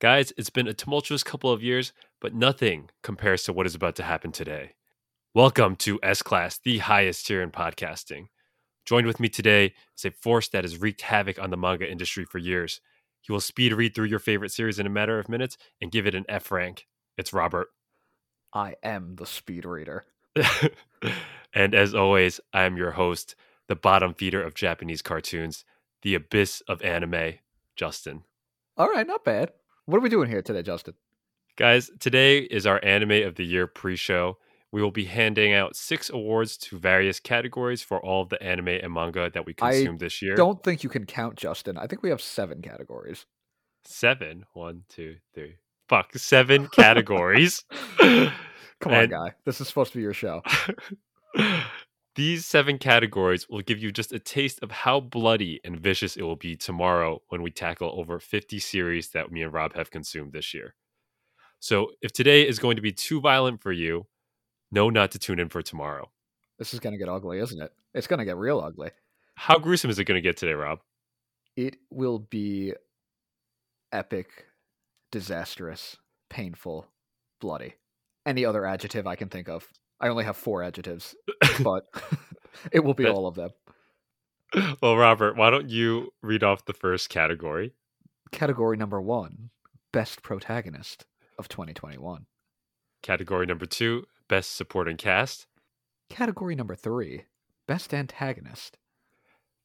Guys, it's been a tumultuous couple of years, but nothing compares to what is about to happen today. Welcome to S Class, the highest tier in podcasting. Joined with me today is a force that has wreaked havoc on the manga industry for years. He will speed read through your favorite series in a matter of minutes and give it an F rank. It's Robert. I am the speed reader. and as always, I am your host, the bottom feeder of Japanese cartoons, the abyss of anime, Justin. All right, not bad. What are we doing here today, Justin? Guys, today is our Anime of the Year pre show. We will be handing out six awards to various categories for all of the anime and manga that we consumed this year. I don't think you can count, Justin. I think we have seven categories. Seven? One, two, three. Fuck, seven categories. Come on, guy. This is supposed to be your show. These seven categories will give you just a taste of how bloody and vicious it will be tomorrow when we tackle over 50 series that me and Rob have consumed this year. So, if today is going to be too violent for you, know not to tune in for tomorrow. This is going to get ugly, isn't it? It's going to get real ugly. How gruesome is it going to get today, Rob? It will be epic, disastrous, painful, bloody. Any other adjective I can think of. I only have four adjectives, but it will be all of them. Well, Robert, why don't you read off the first category? Category number one Best Protagonist of 2021. Category number two Best Supporting Cast. Category number three Best Antagonist.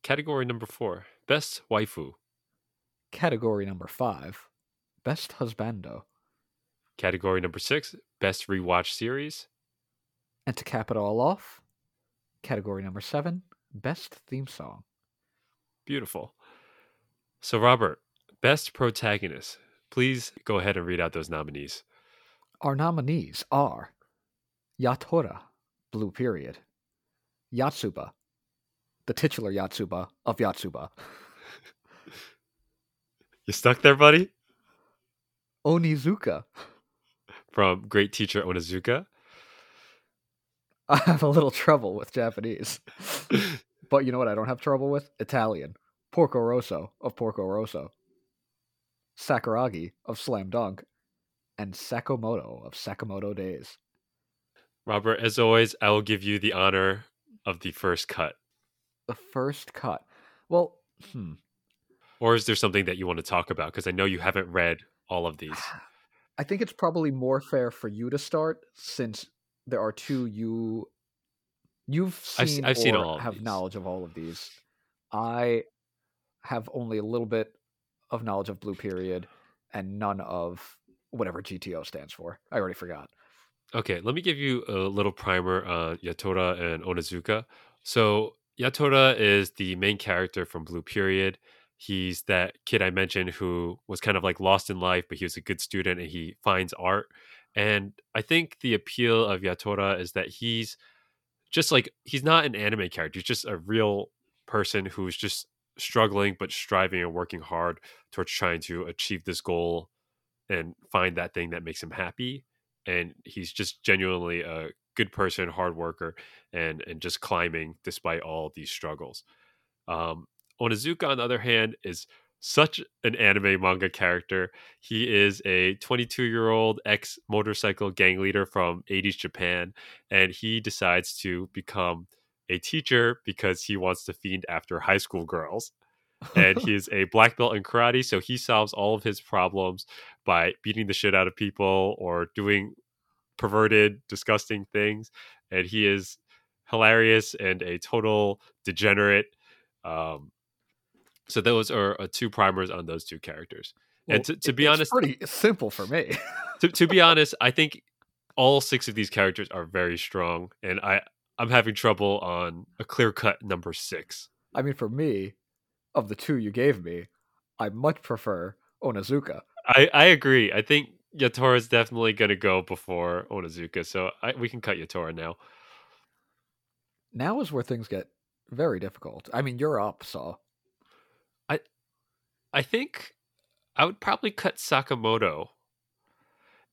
Category number four Best Waifu. Category number five Best Husbando. Category number six Best Rewatch Series. And to cap it all off, category number seven Best Theme Song. Beautiful. So, Robert, Best Protagonist. Please go ahead and read out those nominees. Our nominees are Yatora, Blue Period, Yatsuba, the titular Yatsuba of Yatsuba. you stuck there, buddy? Onizuka. From Great Teacher Onizuka. I have a little trouble with Japanese. but you know what I don't have trouble with? Italian. Porco Rosso of Porco Rosso. Sakuragi of Slam Dunk. And Sakamoto of Sakamoto Days. Robert, as always, I will give you the honor of the first cut. The first cut. Well, hmm. Or is there something that you want to talk about? Because I know you haven't read all of these. I think it's probably more fair for you to start since there are two you you've seen I've, I've seen all have knowledge of all of these. I have only a little bit of knowledge of Blue Period and none of whatever GTO stands for. I already forgot. Okay, let me give you a little primer on Yatora and Onizuka. So, Yatora is the main character from Blue Period. He's that kid I mentioned who was kind of like lost in life, but he was a good student and he finds art. And I think the appeal of Yatora is that he's just like, he's not an anime character. He's just a real person who's just struggling, but striving and working hard towards trying to achieve this goal and find that thing that makes him happy and he's just genuinely a good person, hard worker, and and just climbing despite all these struggles. Um, Onizuka, on the other hand, is such an anime manga character. He is a 22 year old ex motorcycle gang leader from 80s Japan, and he decides to become a teacher because he wants to fiend after high school girls. and he is a black belt in karate, so he solves all of his problems by beating the shit out of people or doing perverted, disgusting things. And he is hilarious and a total degenerate. Um, so those are uh, two primers on those two characters. Well, and to, to be it's honest, pretty simple for me. to, to be honest, I think all six of these characters are very strong, and I I'm having trouble on a clear cut number six. I mean, for me, of the two you gave me, I much prefer Onizuka. I I agree. I think Yatora is definitely going to go before Onizuka, so I, we can cut Yatora now. Now is where things get very difficult. I mean, you're up, so I think I would probably cut Sakamoto.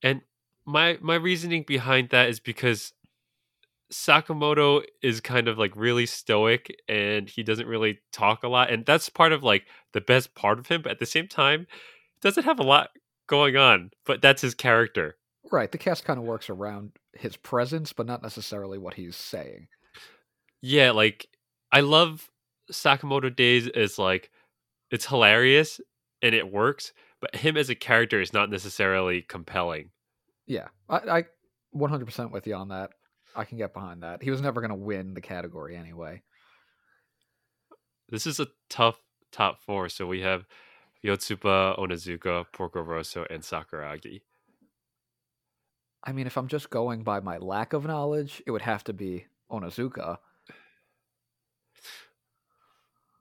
And my my reasoning behind that is because Sakamoto is kind of like really stoic and he doesn't really talk a lot and that's part of like the best part of him but at the same time doesn't have a lot going on, but that's his character. Right. The cast kind of works around his presence, but not necessarily what he's saying. Yeah, like I love Sakamoto Days is like it's hilarious and it works, but him as a character is not necessarily compelling. Yeah, I, I 100% with you on that. I can get behind that. He was never going to win the category anyway. This is a tough top four. So we have Yotsuba, Onizuka, Porco Rosso, and Sakuragi. I mean, if I'm just going by my lack of knowledge, it would have to be Onizuka.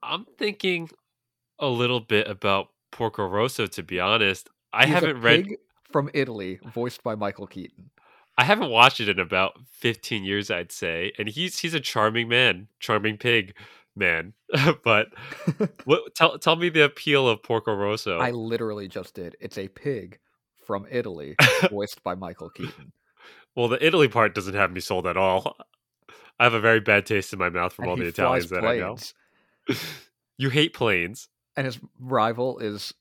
I'm thinking a little bit about Porco Rosso, to be honest. I He's haven't read pig from Italy, voiced by Michael Keaton. I haven't watched it in about 15 years, I'd say. And he's he's a charming man, charming pig man. but what tell tell me the appeal of Porco Rosso. I literally just did. It's a pig from Italy, voiced by Michael Keaton. well, the Italy part doesn't have me sold at all. I have a very bad taste in my mouth from And all the Italians that I know. You hate planes. And his rival is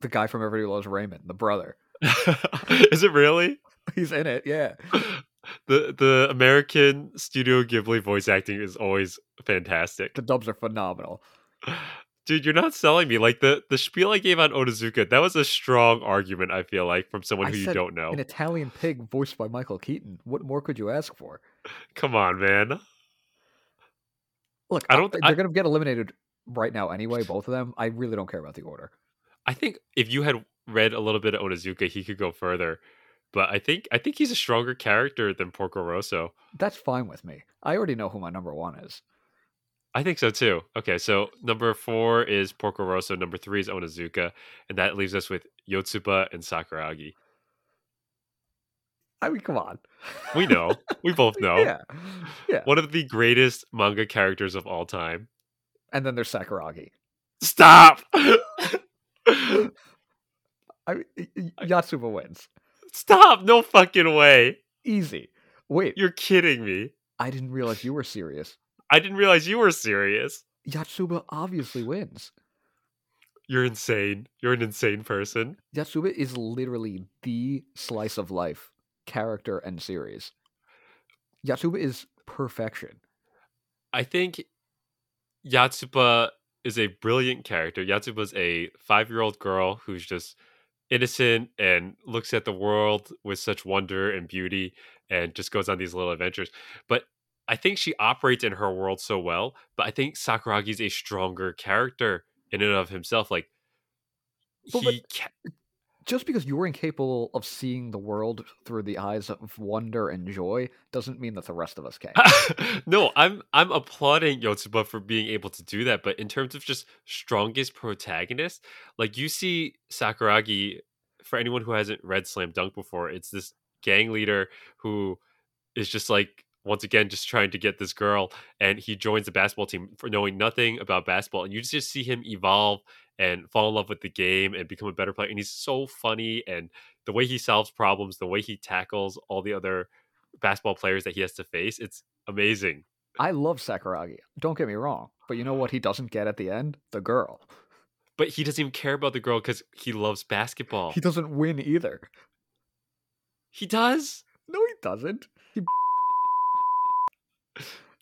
the guy from Everybody Loves Raymond, the brother. Is it really? He's in it, yeah. The the American Studio Ghibli voice acting is always fantastic. The dubs are phenomenal. Dude, you're not selling me. Like the the spiel I gave on Onizuka, that was a strong argument, I feel like, from someone I who you don't know. An Italian pig voiced by Michael Keaton. What more could you ask for? Come on, man. Look, I don't- They're I- going to get eliminated right now anyway. Both of them. I really don't care about the order. I think if you had read a little bit of Onizuka, he could go further. But I think I think he's a stronger character than Porco Rosso. That's fine with me. I already know who my number one is. I think so too. Okay, so number four is Porco Rosso, number three is Onizuka, and that leaves us with Yotsuba and Sakuragi. I mean, come on. We know. we both know. Yeah, yeah. One of the greatest manga characters of all time. And then there's Sakuragi. Stop! I mean, y- y- Yatsuba wins. Stop! No fucking way. Easy. Wait, You're kidding me. I didn't realize you were serious. I didn't realize you were serious. Yatsuba obviously wins. You're insane. You're an insane person. Yatsuba is literally the slice of life character and series. Yatsuba is perfection. I think Yatsuba is a brilliant character. Yatsuba's a five year old girl who's just innocent and looks at the world with such wonder and beauty and just goes on these little adventures. But I think she operates in her world so well. But I think Sakuragi's a stronger character in and of himself. Like, But- he ca- Just because you're incapable of seeing the world through the eyes of wonder and joy doesn't mean that the rest of us can't. no, I'm I'm applauding Yotsuba for being able to do that, but in terms of just strongest protagonist, like you see Sakuragi, for anyone who hasn't read Slam Dunk before, it's this gang leader who is just like once again just trying to get this girl and he joins the basketball team for knowing nothing about basketball and you just see him evolve and fall in love with the game and become a better player and he's so funny and the way he solves problems the way he tackles all the other basketball players that he has to face it's amazing I love Sakuragi. Don't get me wrong. But you know what he doesn't get at the end? The girl. but he doesn't even care about the girl because he loves basketball He doesn't win either. he does No, he doesn't. He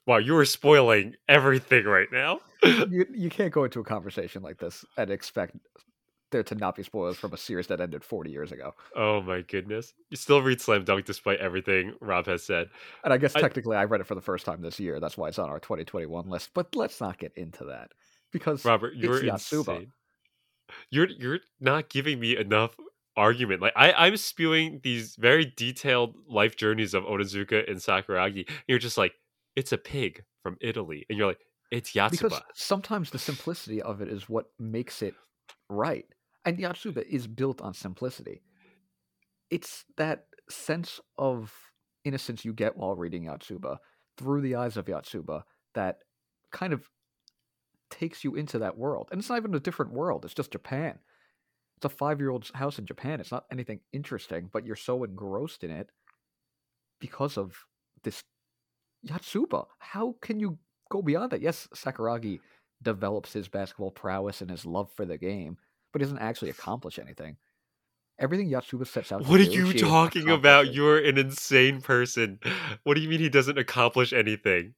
wow you are spoiling everything right now you, you can't go into a conversation like this and expect there to not be spoilers from a series that ended 40 years ago. oh my goodness you still read slam dunk despite everything rob has said And I guess technically I read it for the first time this year. That's why it's on our 2021 list. But let's not get into that because Robert, you're Yatsuba. insane. You're you're not giving me enough argument. Like I, I'm spewing these very detailed life journeys of Onizuka and Sakuragi. And you're just like, it's a pig from Italy, and you're like, it's Yatsuba. because sometimes the simplicity of it is what makes it right. And Yatsuba is built on simplicity. It's that sense of innocence you get while reading Yatsuba through the eyes of Yatsuba that kind of takes you into that world. And it's not even a different world, it's just Japan. It's a five year old's house in Japan. It's not anything interesting, but you're so engrossed in it because of this Yatsuba. How can you go beyond that? Yes, Sakuragi develops his basketball prowess and his love for the game, but he doesn't actually accomplish anything. Everything Yatsuba sets out. to What are you talking about? You're an insane person. What do you mean he doesn't accomplish anything?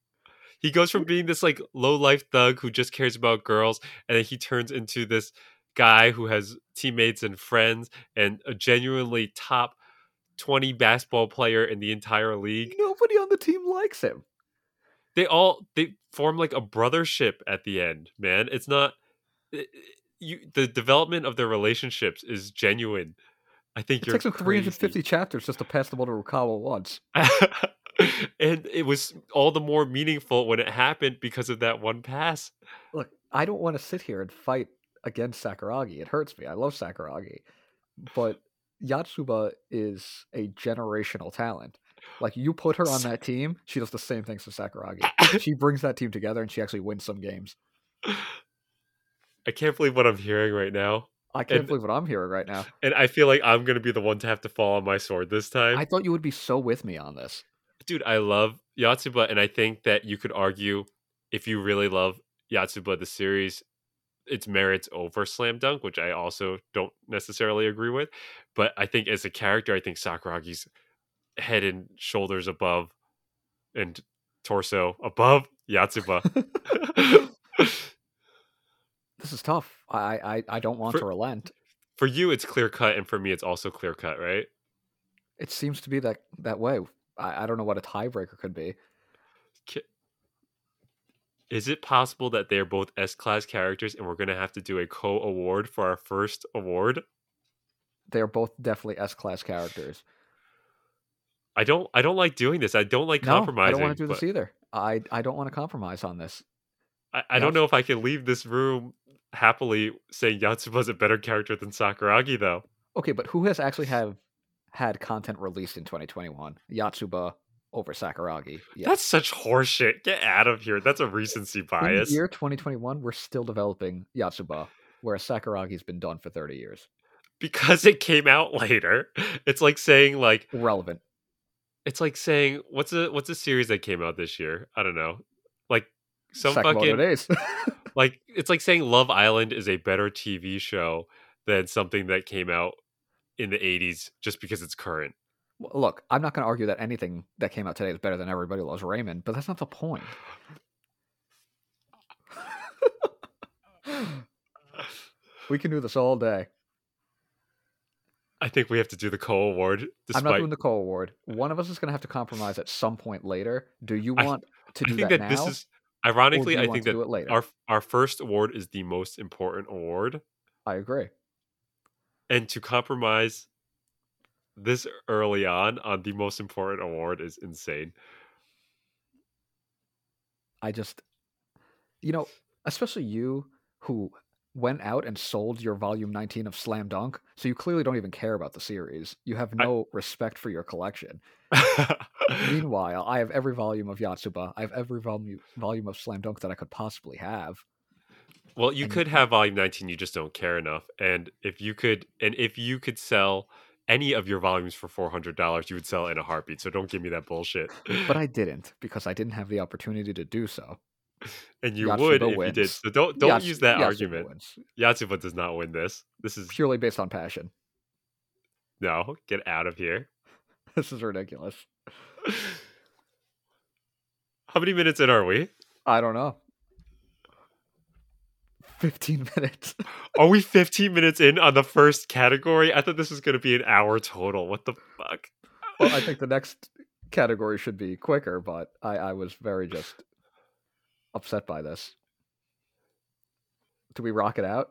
He goes from being this like low life thug who just cares about girls, and then he turns into this guy who has teammates and friends and a genuinely top 20 basketball player in the entire league. Nobody on the team likes him. They all they form like a brothership at the end, man. It's not it- it- you the development of their relationships is genuine. I think It you're takes him 350 crazy. chapters just to pass the ball to Rukawa once. and it was all the more meaningful when it happened because of that one pass. Look, I don't want to sit here and fight against Sakuragi. It hurts me. I love Sakuragi. But Yatsuba is a generational talent. Like you put her on that team, she does the same things as Sakuragi. She brings that team together and she actually wins some games. I can't believe what I'm hearing right now. I can't And- believe what I'm hearing right now. And I feel like I'm going to be the one to have to fall on my sword this time. I thought you would be so with me on this. Dude, I love Yatsuba, and I think that you could argue if you really love Yatsuba, the series, its merits over Slam Dunk, which I also don't necessarily agree with. But I think as a character, I think Sakuragi's head and shoulders above and torso above Yatsuba. This is tough. I I, I don't want For- to relent. for you, it's clear cut, and for me, it's also clear cut, right? It seems to be that that way. I, I don't know what a tiebreaker could be. Is it possible that they're both S class characters and we're going to have to do a co award for our first award? They are both definitely S class characters. I don't I don't like doing this. I don't like No, I don't want to do this either. I I don't want to compromise on this. I, I don't know if I can leave this room happily saying Yatsuba Yatsuba's a better character than Sakuragi though. Okay, but who has actually have had content released in 2021? Yatsuba over Sakuragi. Yes. That's such horseshit. Get out of here. That's a recency in bias. the year 2021. We're still developing Yatsuba, whereas Sakuragi's been done for 30 years. Because it came out later. It's like saying like Relevant. it's like saying what's a what's a series that came out this year? I don't know. Like some Sakamoto fucking days. like it's like saying Love Island is a better TV show than something that came out in the 80s just because it's current. Well, Look, I'm not going to argue that anything that came out today is better than Everybody Loves Raymond, but that's not the point. we can do this all day. I think we have to do the co award I'm not doing the co award. One of us is going to have to compromise at some point later. Do you I- want to I do think that, that, now? this is ironically I think that do it later? our our first award is the most important award I agree. and to compromise this early on on the most important award is insane. I just, you know, especially you who went out and sold your volume 19 of Slam Dunk, so you clearly don't even care about the series. You have I- no respect for your collection. Meanwhile, I have every volume of Yatsuba. I have every volume volume of Slam Dunk that I could possibly have. well, you And- could have volume 19 you just don't care enough and if you could and if you could sell any of your volumes for $400 you would sell in a heartbeat. So don't give me that bullshit. But I didn't because I didn't have the opportunity to do so. and you Yatsuba would if you did. So don't don't Yats- use that Yatsuba argument. wins. Yatsuba does not win this. This is Purely based on passion. no, get out of here. This is ridiculous. How many minutes in are we? I don't know. 15 minutes. Are we 15 minutes in on the first category? I thought this was going to be an hour total. What the fuck? well, I think the next category should be quicker, but I, I was very just upset by this. Do we rock it out?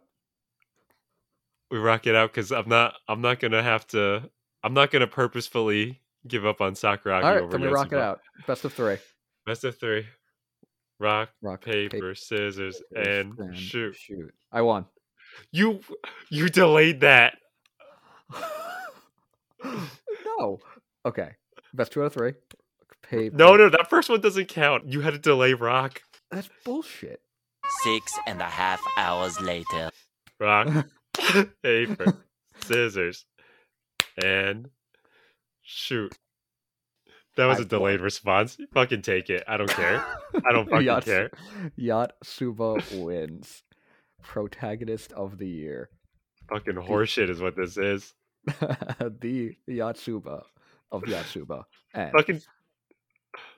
we rock it out because I'm not. I'm not going to have to. I'm not going to purposefully give up on Sakuragi All right, over then we rock it out. Best of three. Best of three. Rock, Rock, paper, scissors, and shoot. Shoot. I won. You you delayed that. no. Okay. Best two out of three. Paper. No, no, that first one doesn't count. You had to delay rock, That's bullshit. Six and a half hours later. rock, paper, scissors, and shoot. That was I a delayed response. You fucking take it. I don't care. I don't fucking Yacht, care. Yacht Suba wins. Protagonist of the year. Fucking horseshit is what this is. the Yatsuba of Yatsuba and Fucking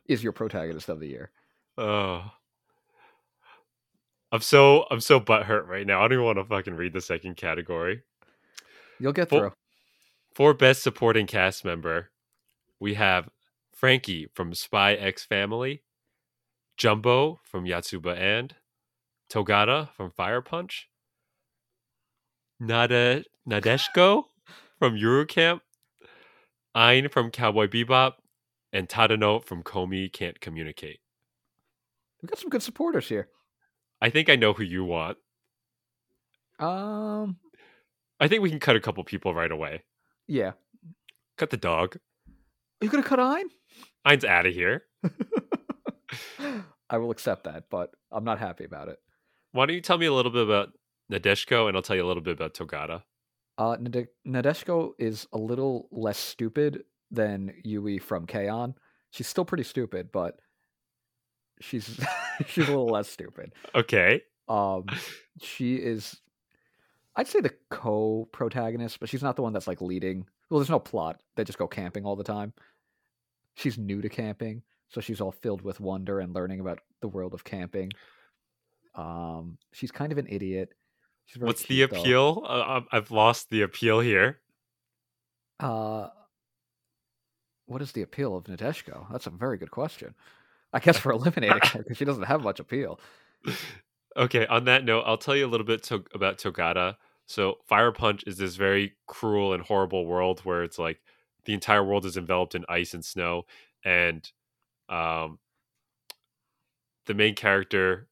is your protagonist of the year. oh. I'm so I'm so butthurt right now. I don't even want to fucking read the second category. You'll get For- through. For best supporting cast member, we have Franky from Spy X Family, Jumbo from Yatsuba and, Togata from Fire Punch, Nade Nadeshiko from Yuru Camp, Ein from Cowboy Bebop, and Tadano from Komi Can't Communicate. We've got some good supporters here. I think I know who you want. Um, I think we can cut a couple people right away. yeah. Cut the dog. Are you gonna cut Ein? Ein's out of here. I will accept that, but I'm not happy about it. Why don't you tell me a little bit about Nadeshiko and I'll tell you a little bit about Togata. Uh, Nade- Nadeshiko is a little less stupid than Yui from K-On! She's still pretty stupid, but she's she's a little less stupid. Okay. Um, she is, I'd say the co-protagonist, but she's not the one that's like leading. Well, there's no plot; they just go camping all the time. She's new to camping, so she's all filled with wonder and learning about the world of camping. Um, she's kind of an idiot. What's the appeal? Uh, I'm- I've lost the appeal here. Uh, what is the appeal of Nadeshiko? That's a very good question. I guess we're eliminating her because she doesn't have much appeal. Okay, on that note, I'll tell you a little bit to- about Togata. So, Fire Punch is this very cruel and horrible world where it's like the entire world is enveloped in ice and snow, and um, the main character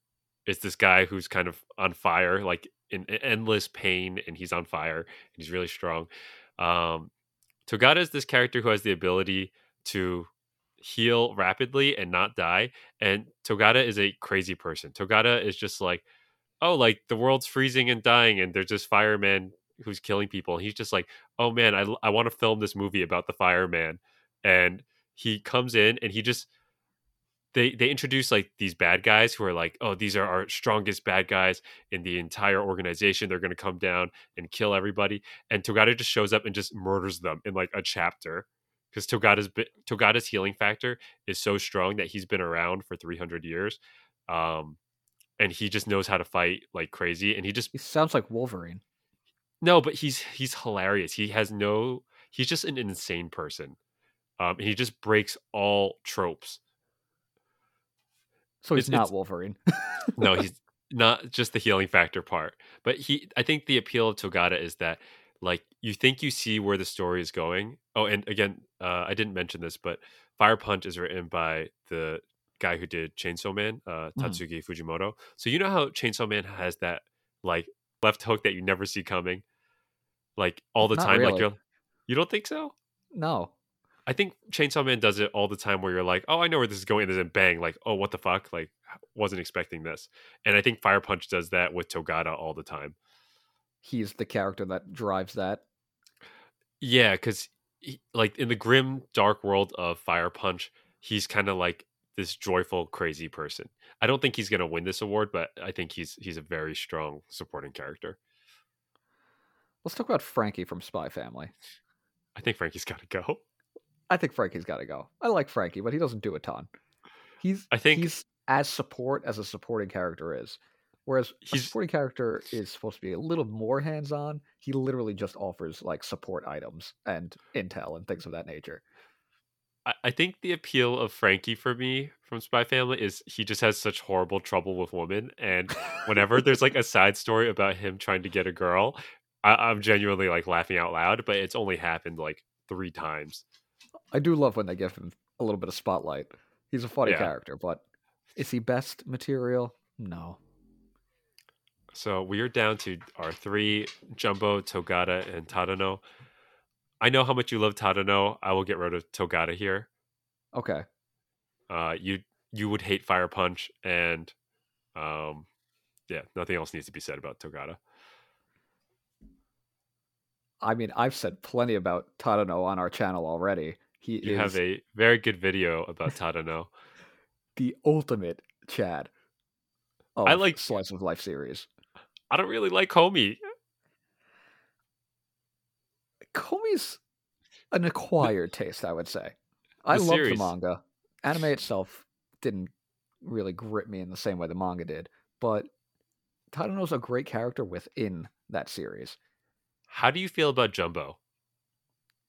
is this guy who's kind of on fire, like in endless pain, and he's on fire, and he's really strong. Um, Togata is this character who has the ability to heal rapidly and not die. And Togata is a crazy person. Togata is just like, oh, like the world's freezing and dying, and there's this fireman who's killing people. And he's just like, oh man, I, I want to film this movie about the fireman. And he comes in and he just they they introduce like these bad guys who are like, oh, these are our strongest bad guys in the entire organization. They're gonna come down and kill everybody. And Togata just shows up and just murders them in like a chapter. Because Togata's Togata's healing factor is so strong that he's been around for 300 years, um, and he just knows how to fight like crazy. And he just He sounds like Wolverine. No, but he's he's hilarious. He has no. He's just an insane person, um, he just breaks all tropes. So he's It's- not it's- Wolverine. no, he's not just the healing factor part. But he I think the appeal of Togata is that like you think you see where the story is going. Oh, and again, uh, I didn't mention this, but Fire Punch is written by the guy who did Chainsaw Man, uh, Mhm. Tatsuki Fujimoto. So you know how Chainsaw Man has that like left hook that you never see coming, like all the Not time. Like you're, you don't think so? no. I think Chainsaw Man does it all the time where you're like, oh, I know where this is going. And then bang, like, oh, what the fuck? Like, wasn't expecting this. And I think Fire Punch does that with Togata all the time. He's the character that drives that. Yeah, because like in the grim, dark world of Fire Punch, he's kind of like this joyful, crazy person. I don't think he's gonna win this award, but I think he's he's a very strong supporting character. Let's talk about Franky from Spy Family. I think Franky's got to go. I think Franky's got to go. I like Franky, but he doesn't do a ton. He's I think- he's as support as a supporting character is. Whereas a He's- supporting character is supposed to be a little more hands-on. He literally just offers like support items and intel and things of that nature. I, think the appeal of Franky for me from Spy Family is he just has such horrible trouble with women, and whenever there's like a side story about him trying to get a girl, I, I'm genuinely like laughing out loud. But it's only happened like three times. I do love when they give him a little bit of spotlight. He's a funny Yeah. character, but is he best material? No. So we are down to our three: Jumbo, Togata, and Tadano. I know how much you love Tadano. I will get rid of Togata here. Okay. Uh, you you would hate Fire Punch, and um, yeah, nothing else needs to be said about Togata. I mean, I've said plenty about Tadano on our channel already. He You is have a very good video about Tadano. the ultimate Chad. Of I like- slice of life series. I don't really like Komi. Narumi's an acquired taste, I would say. I love the manga. Anime itself didn't really grip me in the same way the manga did, but Tadano's a great character within that series. How do you feel about Jumbo?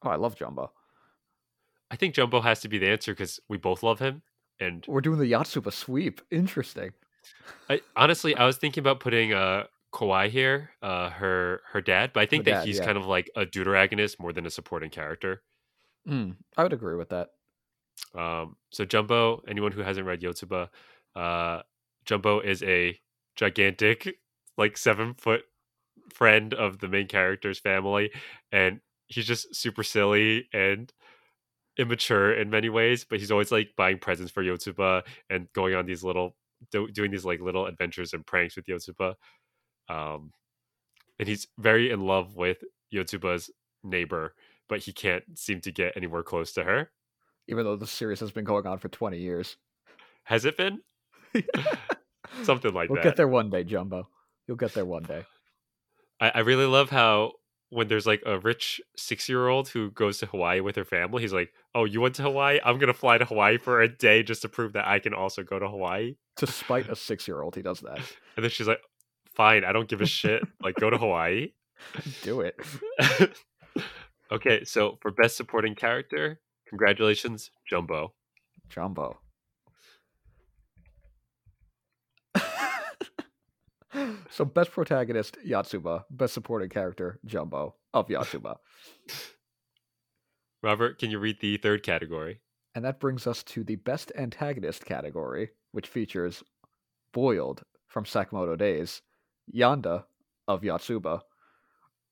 Oh, I love Jumbo. I think Jumbo has to be the answer because we both love him. And We're doing the Yatsuba sweep. Interesting. I, honestly, I was thinking about putting uh, Koiwai here, uh, her her dad, but I think that dad, he's yeah. kind of like a deuteragonist more than a supporting character. Mm, I would agree with that. Um, so Jumbo, anyone who hasn't read Yotsuba, uh, Jumbo is a gigantic, like seven foot friend of the main character's family, and he's just super silly and immature in many ways. But he's always like buying presents for Yotsuba and going on these little, do, doing these like little adventures and pranks with Yotsuba. Um, and he's very in love with Yotsuba's neighbor, but he can't seem to get anywhere close to her. Even though the series has been going on for 20 years. Has it been? Something like that. we'll get there one day, Jumbo. You'll get there one day. I, I really love how when there's like a rich six year old who goes to Hawaii with her family, he's like, Oh, you went to Hawaii? I'm gonna fly to Hawaii for a day just to prove that I can also go to Hawaii. To spite a six year old, he does that. And then she's like, Fine, I don't give a shit. Like go to Hawaii. Do it. okay, so for best supporting character, congratulations, Jumbo. Jumbo. so best protagonist Yatsuba, best supporting character Jumbo of Yatsuba. Robert, can you read the third category? And that brings us to the best antagonist category, which features Boiled from Sakamoto Days, Yanda of Yatsuba,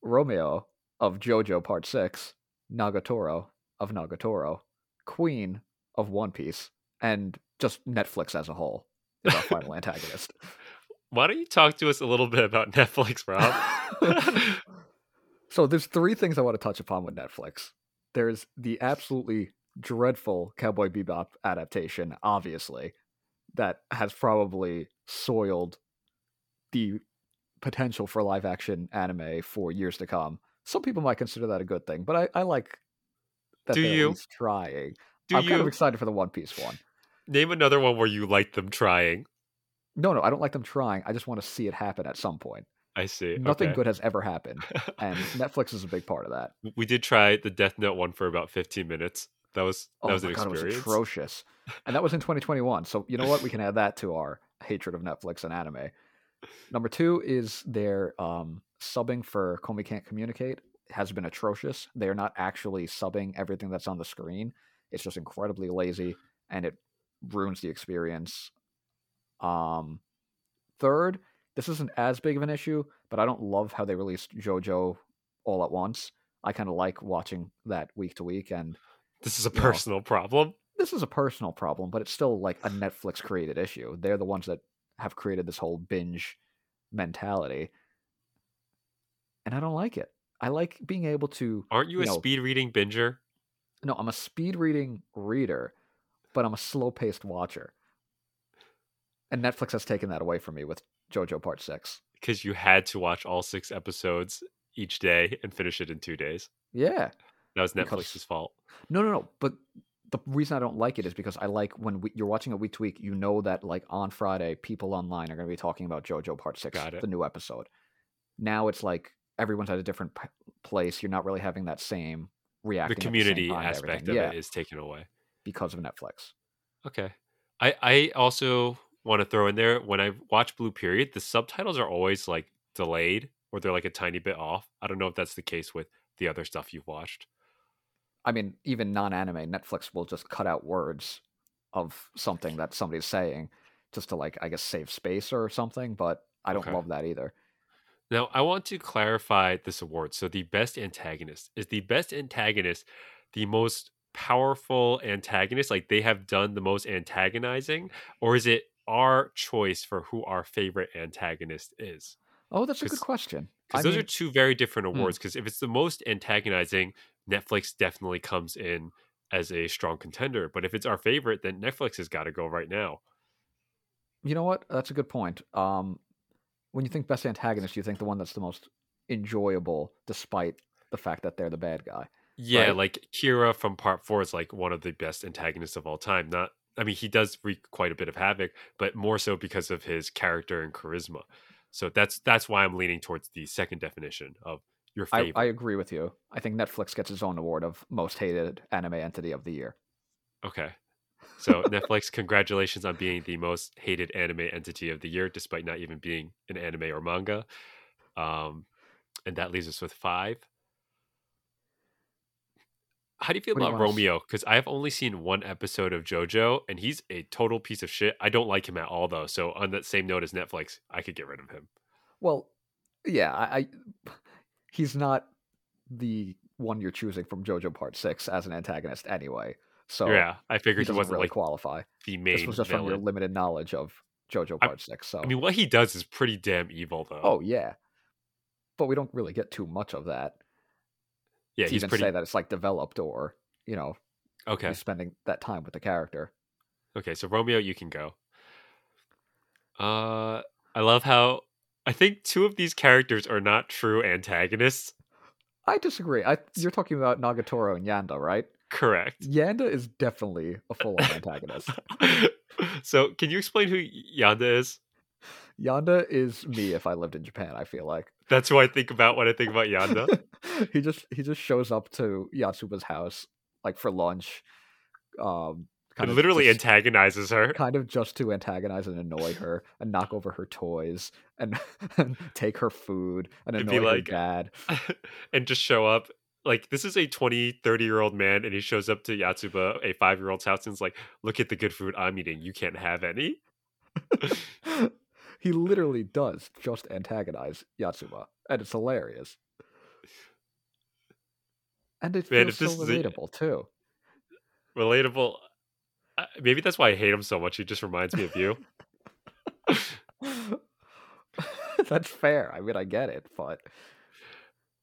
Romeo of JoJo Part 6, Nagatoro of Nagatoro, Queen of One Piece, and just Netflix as a whole is our final antagonist. Why don't you talk to us a little bit about Netflix, Rob? so there's three things I want to touch upon with Netflix. There's the absolutely dreadful Cowboy Bebop adaptation, obviously, that has probably soiled the potential for live action anime for years to come. Some people might consider that a good thing, but I, I like that Do they're you? trying. Do I'm you kind of excited for the One Piece one. name another one where you like them trying? No, no, I don't like them trying. I just want to see it happen at some point. I see. Nothing okay. good has ever happened, and Netflix is a big part of that. we did try the Death Note one for about 15 minutes. That was that Oh was an god, it was experience. atrocious, and that was in 2021. So you know what? We can add that to our hatred of Netflix and anime. Number two is their um, subbing for Komi Can't Communicate has been atrocious. They are not actually subbing everything that's on the screen. It's just incredibly lazy, and it ruins the experience. Um, third, this isn't as big of an issue, but I don't love how they released JoJo all at once. I kind of like watching that week to week, and This is a you know, personal problem. this is a personal problem, but it's still like a Netflix created issue. They're the ones that have created this whole binge mentality. And I don't like it. I like being able to Aren't you, you a know- speed reading binger? no, I'm a speed reading reader, but I'm a slow paced watcher. And Netflix has taken that away from me with JoJo Part 6. Because you had to watch all six episodes each day and finish it in two days. Yeah. That was Because- Netflix's fault. No, no, no. But the reason I don't like it is because I like when we, you're watching it week to week, you know that like on Friday, people online are going to be talking about JoJo Part Six, the new episode. Now it's like everyone's at a different p- place. You're not really having that same reaction. The community to aspect of yeah, it is taken away. because of Netflix. Okay. I I also want to throw in there when I watch Blue Period, the subtitles are always like delayed or they're like a tiny bit off. I don't know if that's the case with the other stuff you've watched. I mean, even non-anime, Netflix will just cut out words of something that somebody's saying just to like, I guess, save space or something. But I don't Okay. love that either. Now, I want to clarify this award. So, the best antagonist is the best antagonist the most powerful antagonist? Like they have done the most antagonizing, or is it our choice for who our favorite antagonist is? Oh, that's a good question. Because those mean- are two very different Hmm. awards. Because if it's the most antagonizing, Netflix definitely comes in as a strong contender. But if it's our favorite, then Netflix has got to go right now. You know what? That's a good point. Um, when you think best antagonist, you think the one that's the most enjoyable, despite the fact that they're the bad guy. Yeah, Right. like Kira from part four is like one of the best antagonists of all time. Not, I mean, he does wreak quite a bit of havoc, but more so because of his character and charisma. So that's that's why I'm leaning towards the second definition of your I, favorite. I agree with you. I think Netflix gets its own award of most hated anime entity of the year. Okay. So Netflix, congratulations on being the most hated anime entity of the year, despite not even being an anime or manga. Um, and that leaves us with five. How do you feel What do you about Romeo? Because I have only seen one episode of JoJo, and he's a total piece of shit. I don't like him at all, though. So on that same note as Netflix, I could get rid of him. Well, yeah, I, I he's not the one you're choosing from JoJo Part Six as an antagonist anyway. So yeah, I figured he, doesn't wasn't really like qualify. the main This was just from your limited knowledge of JoJo I- Part Six. So I mean, what he does is pretty damn evil, though. oh yeah, but we don't really get too much of that yeah, to he's even pretty say that it's like developed or you know okay. he's spending that time with the character. Okay, so Romeo, you can go. Uh, I love how I think two of these characters are not true antagonists. I disagree. I you're talking about Nagatoro and Yanda, right? Correct. Yanda is definitely a full-on antagonist. so, can you explain who Yanda is? Yanda is me if I lived in Japan. I feel like That's who I think about when I think about Yanda. he just he just shows up to Yatsuba's house like for lunch, um, and of literally just, antagonizes her. kind of just to antagonize and annoy her and knock over her toys and, and take her food and It'd annoy her like- dad. and just show up. Like, this is a 20, 30 year old man, and he shows up to Yatsuba, a five year old's house, and is like, Look at the good food I'm eating. You can't have any. he literally does just antagonize Yatsuba, and it's hilarious. And it Man, feels so is a- relatable too. Relatable. Maybe that's why I hate him so much. He just reminds me of you. That's fair. I mean, I get it, but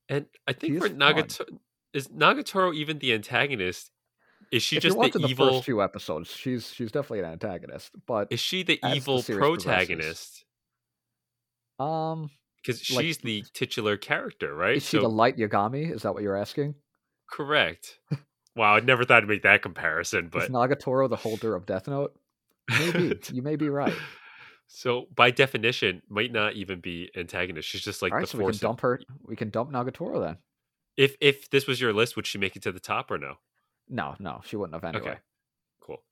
And I think for. Nagatoro, is Nagatoro even the antagonist? Is she if just the the, evil? first few episodes, she's she's definitely an antagonist. But Is she the as the evil progresses- protagonist? um, Because like, she's the titular character, right? is she the light Yagami? Is that what you're asking? correct. Wow, I never thought I'd make that comparison, but Is Nagatoro the holder of Death Note? Maybe you may be right. So by definition, might not even be antagonist. She's just like All right, the so we can dump her. We can dump Nagatoro then. If if this was your list, would she make it to the top or no? No, no, she wouldn't have anyway. Okay, cool.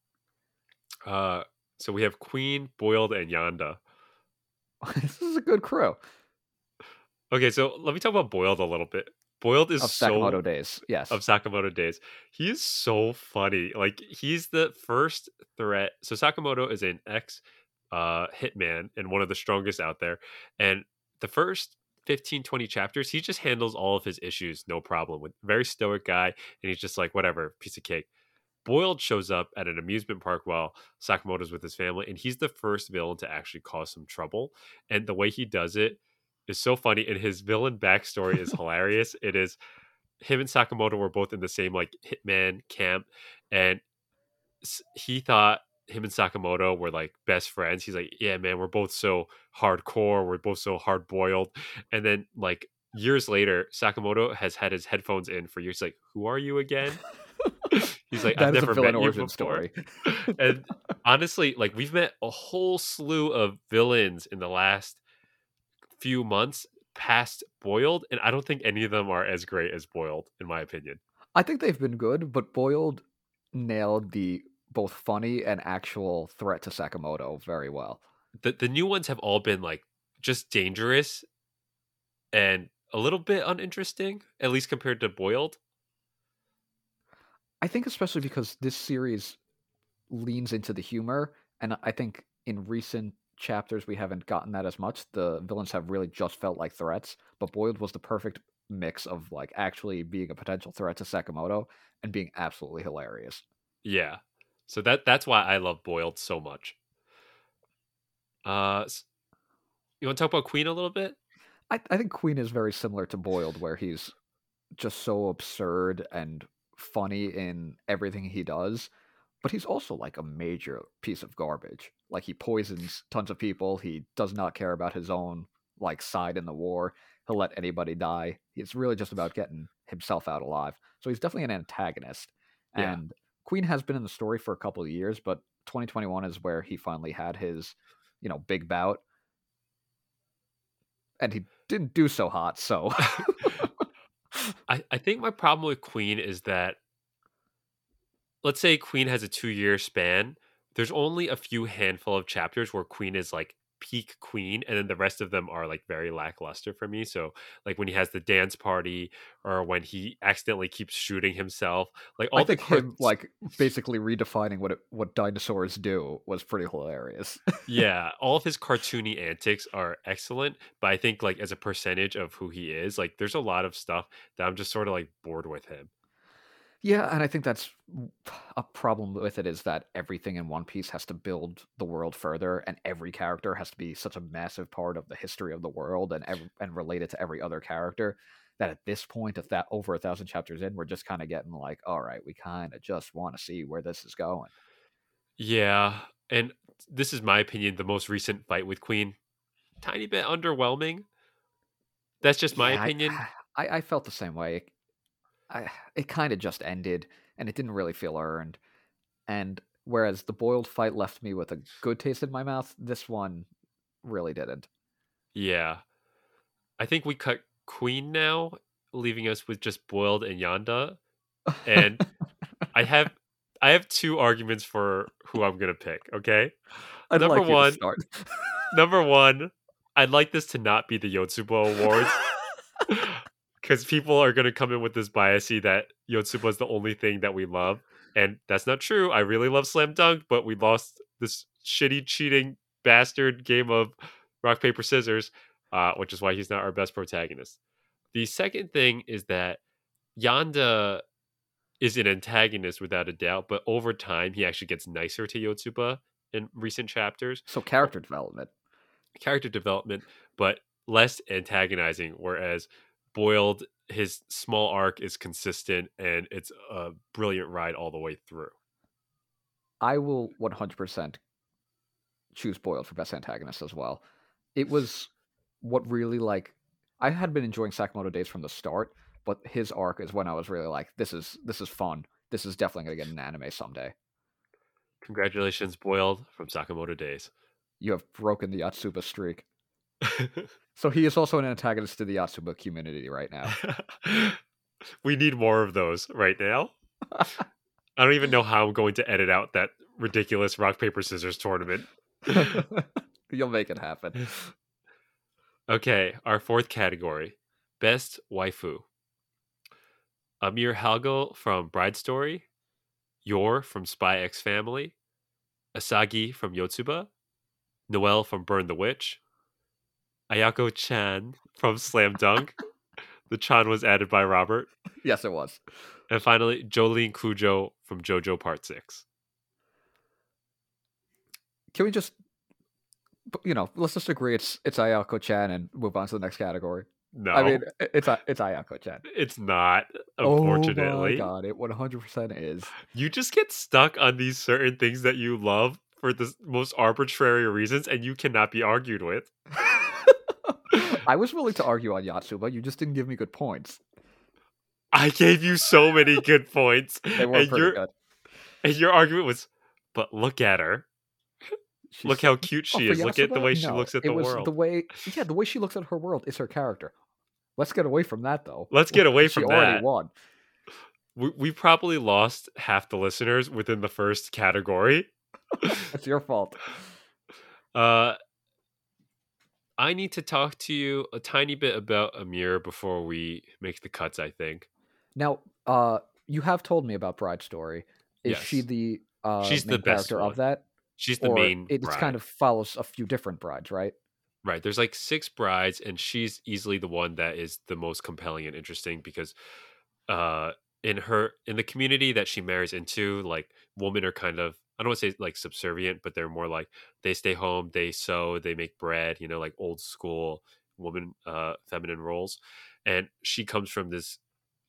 Uh, so we have Queen, Boiled, and Yanda. this is a good crew Okay, so let me talk about Boiled a little bit. Boiled is of so Sakamoto days. Yes, of Sakamoto days. He is so funny. Like he's the first threat. So Sakamoto is an ex uh hitman and one of the strongest out there. And the first 15 20 chapters, he just handles all of his issues no problem with very stoic guy and he's just like whatever, piece of cake. Boiled shows up at an amusement park while Sakamoto's with his family and he's the first villain to actually cause some trouble and the way he does it is so funny and his villain backstory is hilarious. It is him and Sakamoto were both in the same like hitman camp, and he thought him and Sakamoto were like best friends. He's like, "Yeah, man, we're both so hardcore. We're both so hard boiled." And then like years later, Sakamoto has had his headphones in for years. Like, who are you again? He's like, I've never met you origin before. story. and honestly, like we've met a whole slew of villains in the last few months past Boiled, and I don't think any of them are as great as Boiled, in my opinion. I think they've been good, but Boiled nailed the both funny and actual threat to Sakamoto very well. The the new ones have all been like just dangerous and a little bit uninteresting, at least compared to Boiled. I think especially because this series leans into the humor, and I think in recent chapters we haven't gotten that as much. The villains have really just felt like threats, but Boiled was the perfect mix of like actually being a potential threat to Sakamoto and being absolutely hilarious. Yeah. So that that's why I love Boiled so much. Uh you want to talk about Queen a little bit? I, I think Queen is very similar to Boiled, where he's just so absurd and funny in everything he does, but he's also like a major piece of garbage. Like he poisons tons of people. He does not care about his own like side in the war. He'll let anybody die. It's really just about getting himself out alive. So he's definitely an antagonist. Yeah. And Queen has been in the story for a couple of years, but 2021 is where he finally had his, you know, big bout. And he didn't do so hot, so I, I think my problem with Queen is that let's say Queen has a two year span. There's only a few handful of chapters where Queen is like peak Queen, and then the rest of them are like very lackluster for me. So like when he has the dance party, or when he accidentally keeps shooting himself, like all I the think him like basically redefining what it, what dinosaurs do was pretty hilarious. yeah, all of his cartoony antics are excellent, but I think like as a percentage of who he is, like there's a lot of stuff that I'm just sort of like bored with him. Yeah, and I think that's a problem with it is that everything in One Piece has to build the world further, and every character has to be such a massive part of the history of the world and ev- and related to every other character. That at this point, at that over a thousand chapters in, we're just kind of getting like, all right, we kind of just want to see where this is going. Yeah, and this is my opinion. The most recent fight with Queen, tiny bit underwhelming. That's just my Yeah, I- opinion. I, I felt the same way. It, I, it kind of just ended, and it didn't really feel earned. And whereas the boiled fight left me with a good taste in my mouth, this one really didn't. Yeah, I think we cut Queen now, leaving us with just Boiled and Yanda. And I have I have two arguments for who I'm gonna pick. Okay, I'd number like one- start. number one, I'd like this to not be the Yotsuba Awards. Because people are going to come in with this biasy that Yotsuba is the only thing that we love, and that's not true. I really love Slam Dunk, but we lost this shitty, cheating bastard game of rock paper scissors, uh, which is why he's not our best protagonist. The second thing is that Yanda is an antagonist without a doubt, but over time he actually gets nicer to Yotsuba in recent chapters so character development. character development, but less antagonizing. Whereas Boiled, his small arc is consistent and it's a brilliant ride all the way through. I will 100% choose Boiled for best antagonist as well. It was what really like I had been enjoying Sakamoto Days from the start, but his arc is when I was really like, this is this is fun. This is definitely gonna get an anime someday. Congratulations, Boiled from Sakamoto Days. You have broken the Yatsuba streak. So he is also an antagonist to the Yatsuba community right now. we need more of those right now. I don't even know how I'm going to edit out that ridiculous rock, paper, scissors tournament. You'll make it happen. Okay, our fourth category Best Waifu. Amir Halgal from Bride Story, Yor from Spy X Family, Asagi from Yotsuba, Noel from Burn the Witch, Ayako Chan from Slam Dunk. the Chan was added by Robert. Yes, it was. And finally, Jolene Cujo from JoJo Part 6. Can we just, you know, let's just agree it's it's Ayako Chan and move on to the next category. No, I mean, it's it's Ayako Chan. it's not, unfortunately. oh my god, it one hundred percent is. you just get stuck on these certain things that you love for the most arbitrary reasons and you cannot be argued with. I was willing to argue on Yatsuba. You just didn't give me good points. I gave you so many good points. They were and pretty your good. and your argument was, but look at her. She's- Look how cute Oh, she for is. Look at the way she looks at it the was world. The way, yeah, the way she looks at her world is her character. Let's get away from that, though. Let's get away she from already that. won. We, we probably lost half the listeners within the first category. It's your fault. Uh, I need to talk to you a tiny bit about Amir before we make the cuts. I think Now, uh, you have told me about Bride Story. Is she the uh, She's the best character one. of that? she's the or main. it bride. kind of follows a few different brides, right? Right. There's like six brides, and she's easily the one that is the most compelling and interesting because uh in her in the community that she marries into, like women are kind of I don't want to say like subservient, but they're more like they stay home, they sew, they make bread, you know, like old school woman uh feminine roles. And she comes from this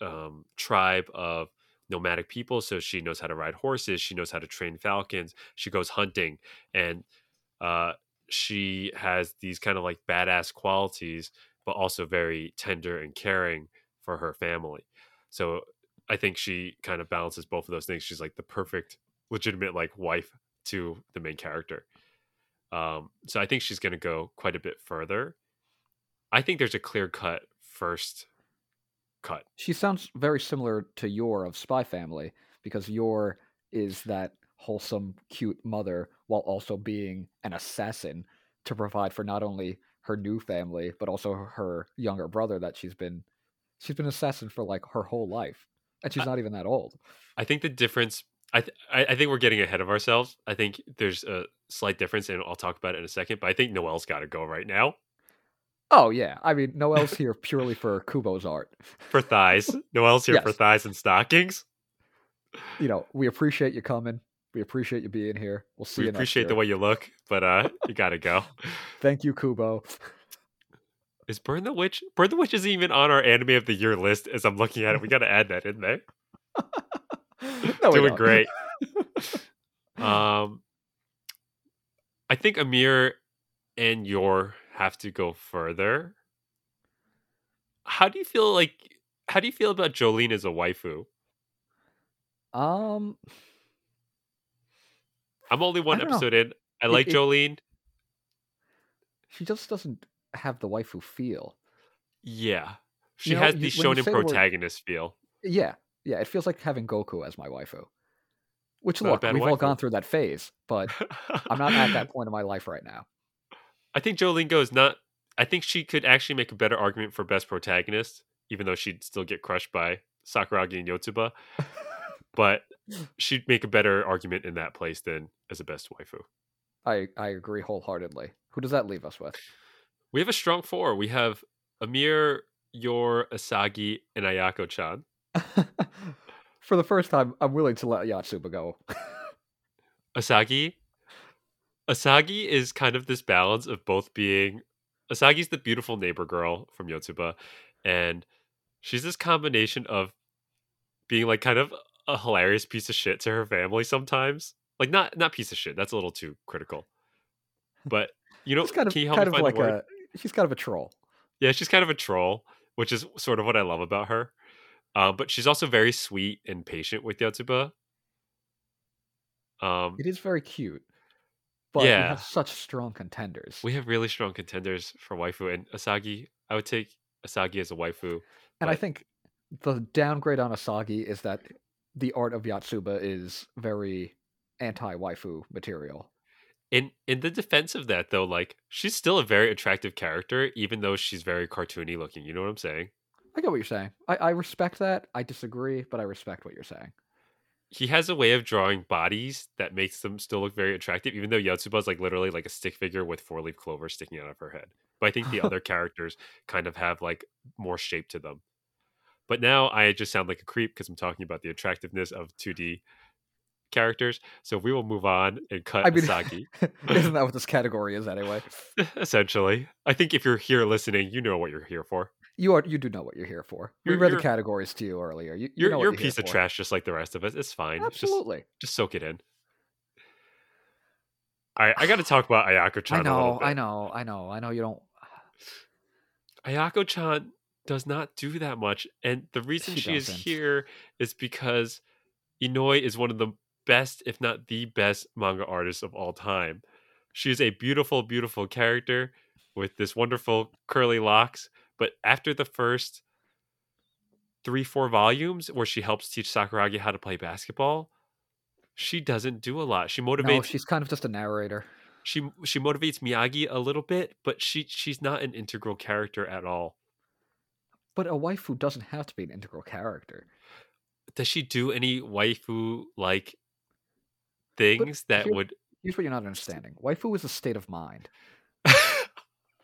um tribe of nomadic people, so she knows how to ride horses, she knows how to train falcons, she goes hunting and uh she has these kind of like badass qualities, but also very tender and caring for her family. So I think she kind of balances both of those things. She's like the perfect, legitimate like wife to the main character. Um, so I think she's going to go quite a bit further. I think there's a clear cut first cut. She sounds very similar to Yor of Spy Family because Yor is that wholesome, cute mother while also being an assassin to provide for not only her new family but also her younger brother that she's been she's been assassin for like her whole life and she's I- not even that old. I think the difference. I, th- I I think we're getting ahead of ourselves. I think there's a slight difference, and I'll talk about it in a second. But I think Noel's got to go right now Oh yeah, I mean Noel's here purely for Kubo's art. for thighs. Noel's here for thighs and stockings. You know, we appreciate you coming. We appreciate you being here. We'll see we appreciate the way you look, but uh, you got to go. Thank you, Kubo. Is Burn the Witch? Burn the Witch isn't even on our anime of the year list. As I'm looking at it, we got to add that in there. no, Doing great. um, I think Amir and Yor have to go further. How do you feel like? How do you feel about Jolene as a waifu? Um, I'm only one don't know. episode in. I like it- Jolene. she just doesn't have the waifu feel. Yeah, she You know, has the you shonen say the word- protagonist feel. Yeah, yeah. It feels like having Goku as my waifu. Which look, we've all gone through that phase, but I'm not at that point in my life right now. I think Jolene is not. I think she could actually make a better argument for best protagonist, even though she'd still get crushed by Sakuragi and Yotsuba. but she'd make a better argument in that place than as a best waifu. I I agree wholeheartedly. Who does that leave us with? We have a strong four. We have Amir, Yor, Asagi, and Ayako-chan. For the first time, I'm willing to let Yatsuba go. Asagi. Asagi is kind of this balance of both being Asagi's the beautiful neighbor girl from Yotsuba, and she's this combination of being like kind of a hilarious piece of shit to her family sometimes. Like not not piece of shit. That's a little too critical. But you know, She's kind of can you help kind of like a she's kind of a troll. Yeah, she's kind of a troll, which is sort of what I love about her. Uh, but she's also very sweet and patient with Yotsuba. Um, It is very cute. But we Yeah. have such strong contenders. We have really strong contenders for waifu, and Asagi. I would take Asagi as a waifu. and I think the downgrade on Asagi is that the art of Yatsuba is very anti-waifu material. In in the defense of that, though, like she's still a very attractive character, even though she's very cartoony looking. You know what I'm saying? I get what you're saying. I, I respect that. I disagree, but I respect what you're saying. He has a way of drawing bodies that makes them still look very attractive, even though Yotsuba is like literally like a stick figure with four leaf clover sticking out of her head. But I think the other characters kind of have like more shape to them. But now I just sound like a creep because I'm talking about the attractiveness of 2D characters. So we will move on and cut I mean, Asagi. isn't that what this category is anyway? Essentially, I think if you're here listening, you know what you're here for. You are you do know what you're here for. We You're- read the categories to you earlier. You, you You're know you're a piece of for. trash, just like the rest of us. It's fine. Just Absolutely. just soak it in. All right, I got to talk about Ayako-chan I little know. I know, I know, I know you don't Ayako-chan does not do that much, and the reason She she, is here is because Inoue is one of the best, if not the best, manga artists of all time. She is a beautiful, beautiful character with this wonderful curly locks. But after the first three, four volumes where she helps teach Sakuragi how to play basketball, she doesn't do a lot. She motivates No, she's kind of just a narrator. she she motivates Miyagi a little bit, but she she's not an integral character at all. But a waifu doesn't have to be an integral character. Does she do any waifu like things that here- would Here's what you're not understanding. Waifu is a state of mind.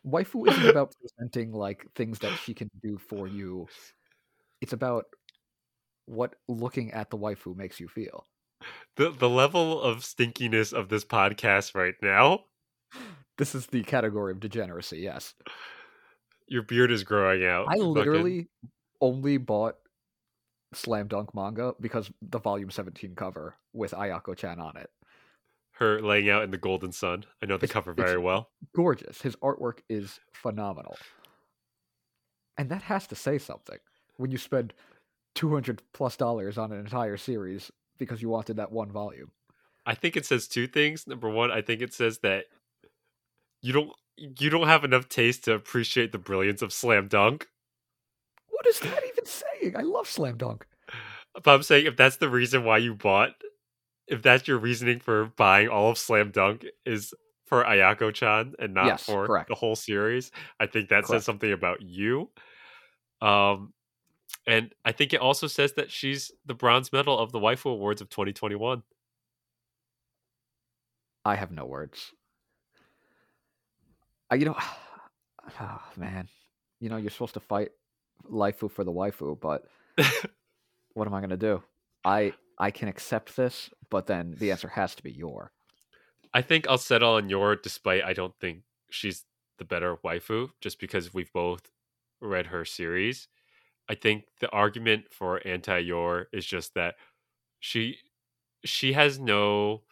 Waifu isn't about presenting like things that she can do for you. It's about what looking at the waifu makes you feel. the the level of stinkiness of this podcast right now? This is the category of degeneracy, yes. Your beard is growing out. I Fucking- literally only bought Slam Dunk manga because the volume 17 cover with Ayako chan on it. Her laying out in the golden sun. I know the It's- cover very well. Gorgeous. His artwork is phenomenal. And that has to say something. When you spend two hundred plus dollars on an entire series because you wanted that one volume. I think it says two things. Number one, I think it says that you don't you don't have enough taste to appreciate the brilliance of Slam Dunk. What is that even saying? I love Slam Dunk. But I'm saying if that's the reason why you bought, if that's your reasoning for buying all of Slam Dunk is for Ayako-chan and not Yes, for correct. the whole series, I think that Correct. says something about you. Um, and I think it also says that she's the bronze medal of the Waifu Awards of 2021. I have no words. I, you know, oh, man, you know, you're supposed to fight Laifu for the waifu, but what am I gonna do? I I can accept this, but then the answer has to be Yor. I think I'll settle on Yor, despite I don't think she's the better waifu, just because we've both read her series. I think the argument for anti Yor is just that she she has no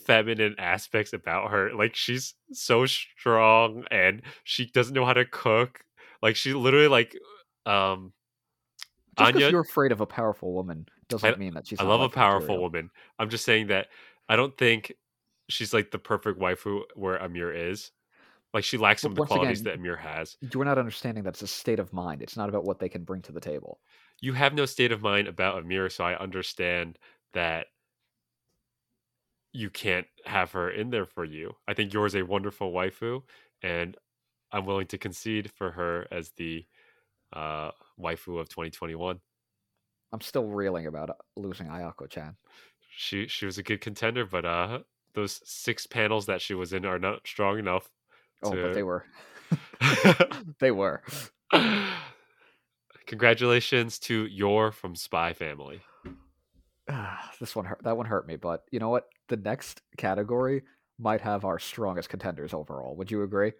feminine aspects about her. Like she's so strong and she doesn't know how to cook. Like she literally like um Just because Anya- you're afraid of a powerful woman doesn't mean that she's. I love a powerful material. woman. I'm just saying that I don't think she's like the perfect waifu where Amir is. Like she lacks some of the Once again, qualities that Amir has. You're not understanding that it's a state of mind. It's not about what they can bring to the table. You have no state of mind about Amir, so I understand that you can't have her in there for you. I think Yor's a wonderful waifu, and I'm willing to concede for her as the uh, waifu of 2021. I'm still reeling about uh, losing Ayako-chan. She she was a good contender, but uh, those six panels that she was in are not strong enough. Oh, but they were. they were. Congratulations to Yor from Spy Family. Ah, this one hurt. That one hurt me, but you know what? The next category might have our strongest contenders overall. Would you agree?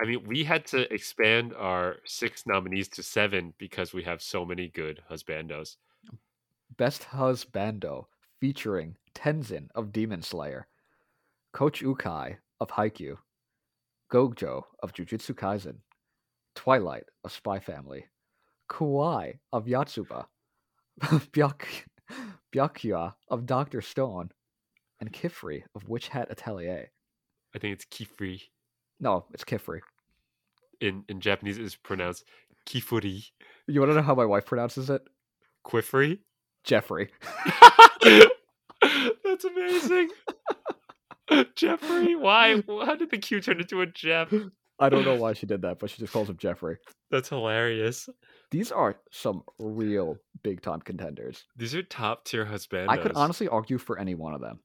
I mean, we had to expand our six nominees to seven because we have so many good husbandos. Best Husbando featuring Tengen of Demon Slayer, Coach Ukai of Haikyuu, Gojo of Jujutsu Kaisen, Twilight of Spy Family, Koiwai of Yatsuba, Byak- Byakuya of Doctor Stone, and Kifri of Witch Hat Atelier. I think it's Kifri. No, it's Kifri. In in Japanese, it's pronounced Kifuri. You want to know how my wife pronounces it? Quifri. Jeffrey. That's amazing. Jeffrey, why? How did the Q turn into a Jeff? I don't know why she did that, but she just calls him Jeffrey. That's hilarious. These are some real big time contenders. These are top tier husbandos. I could honestly argue for any one of them.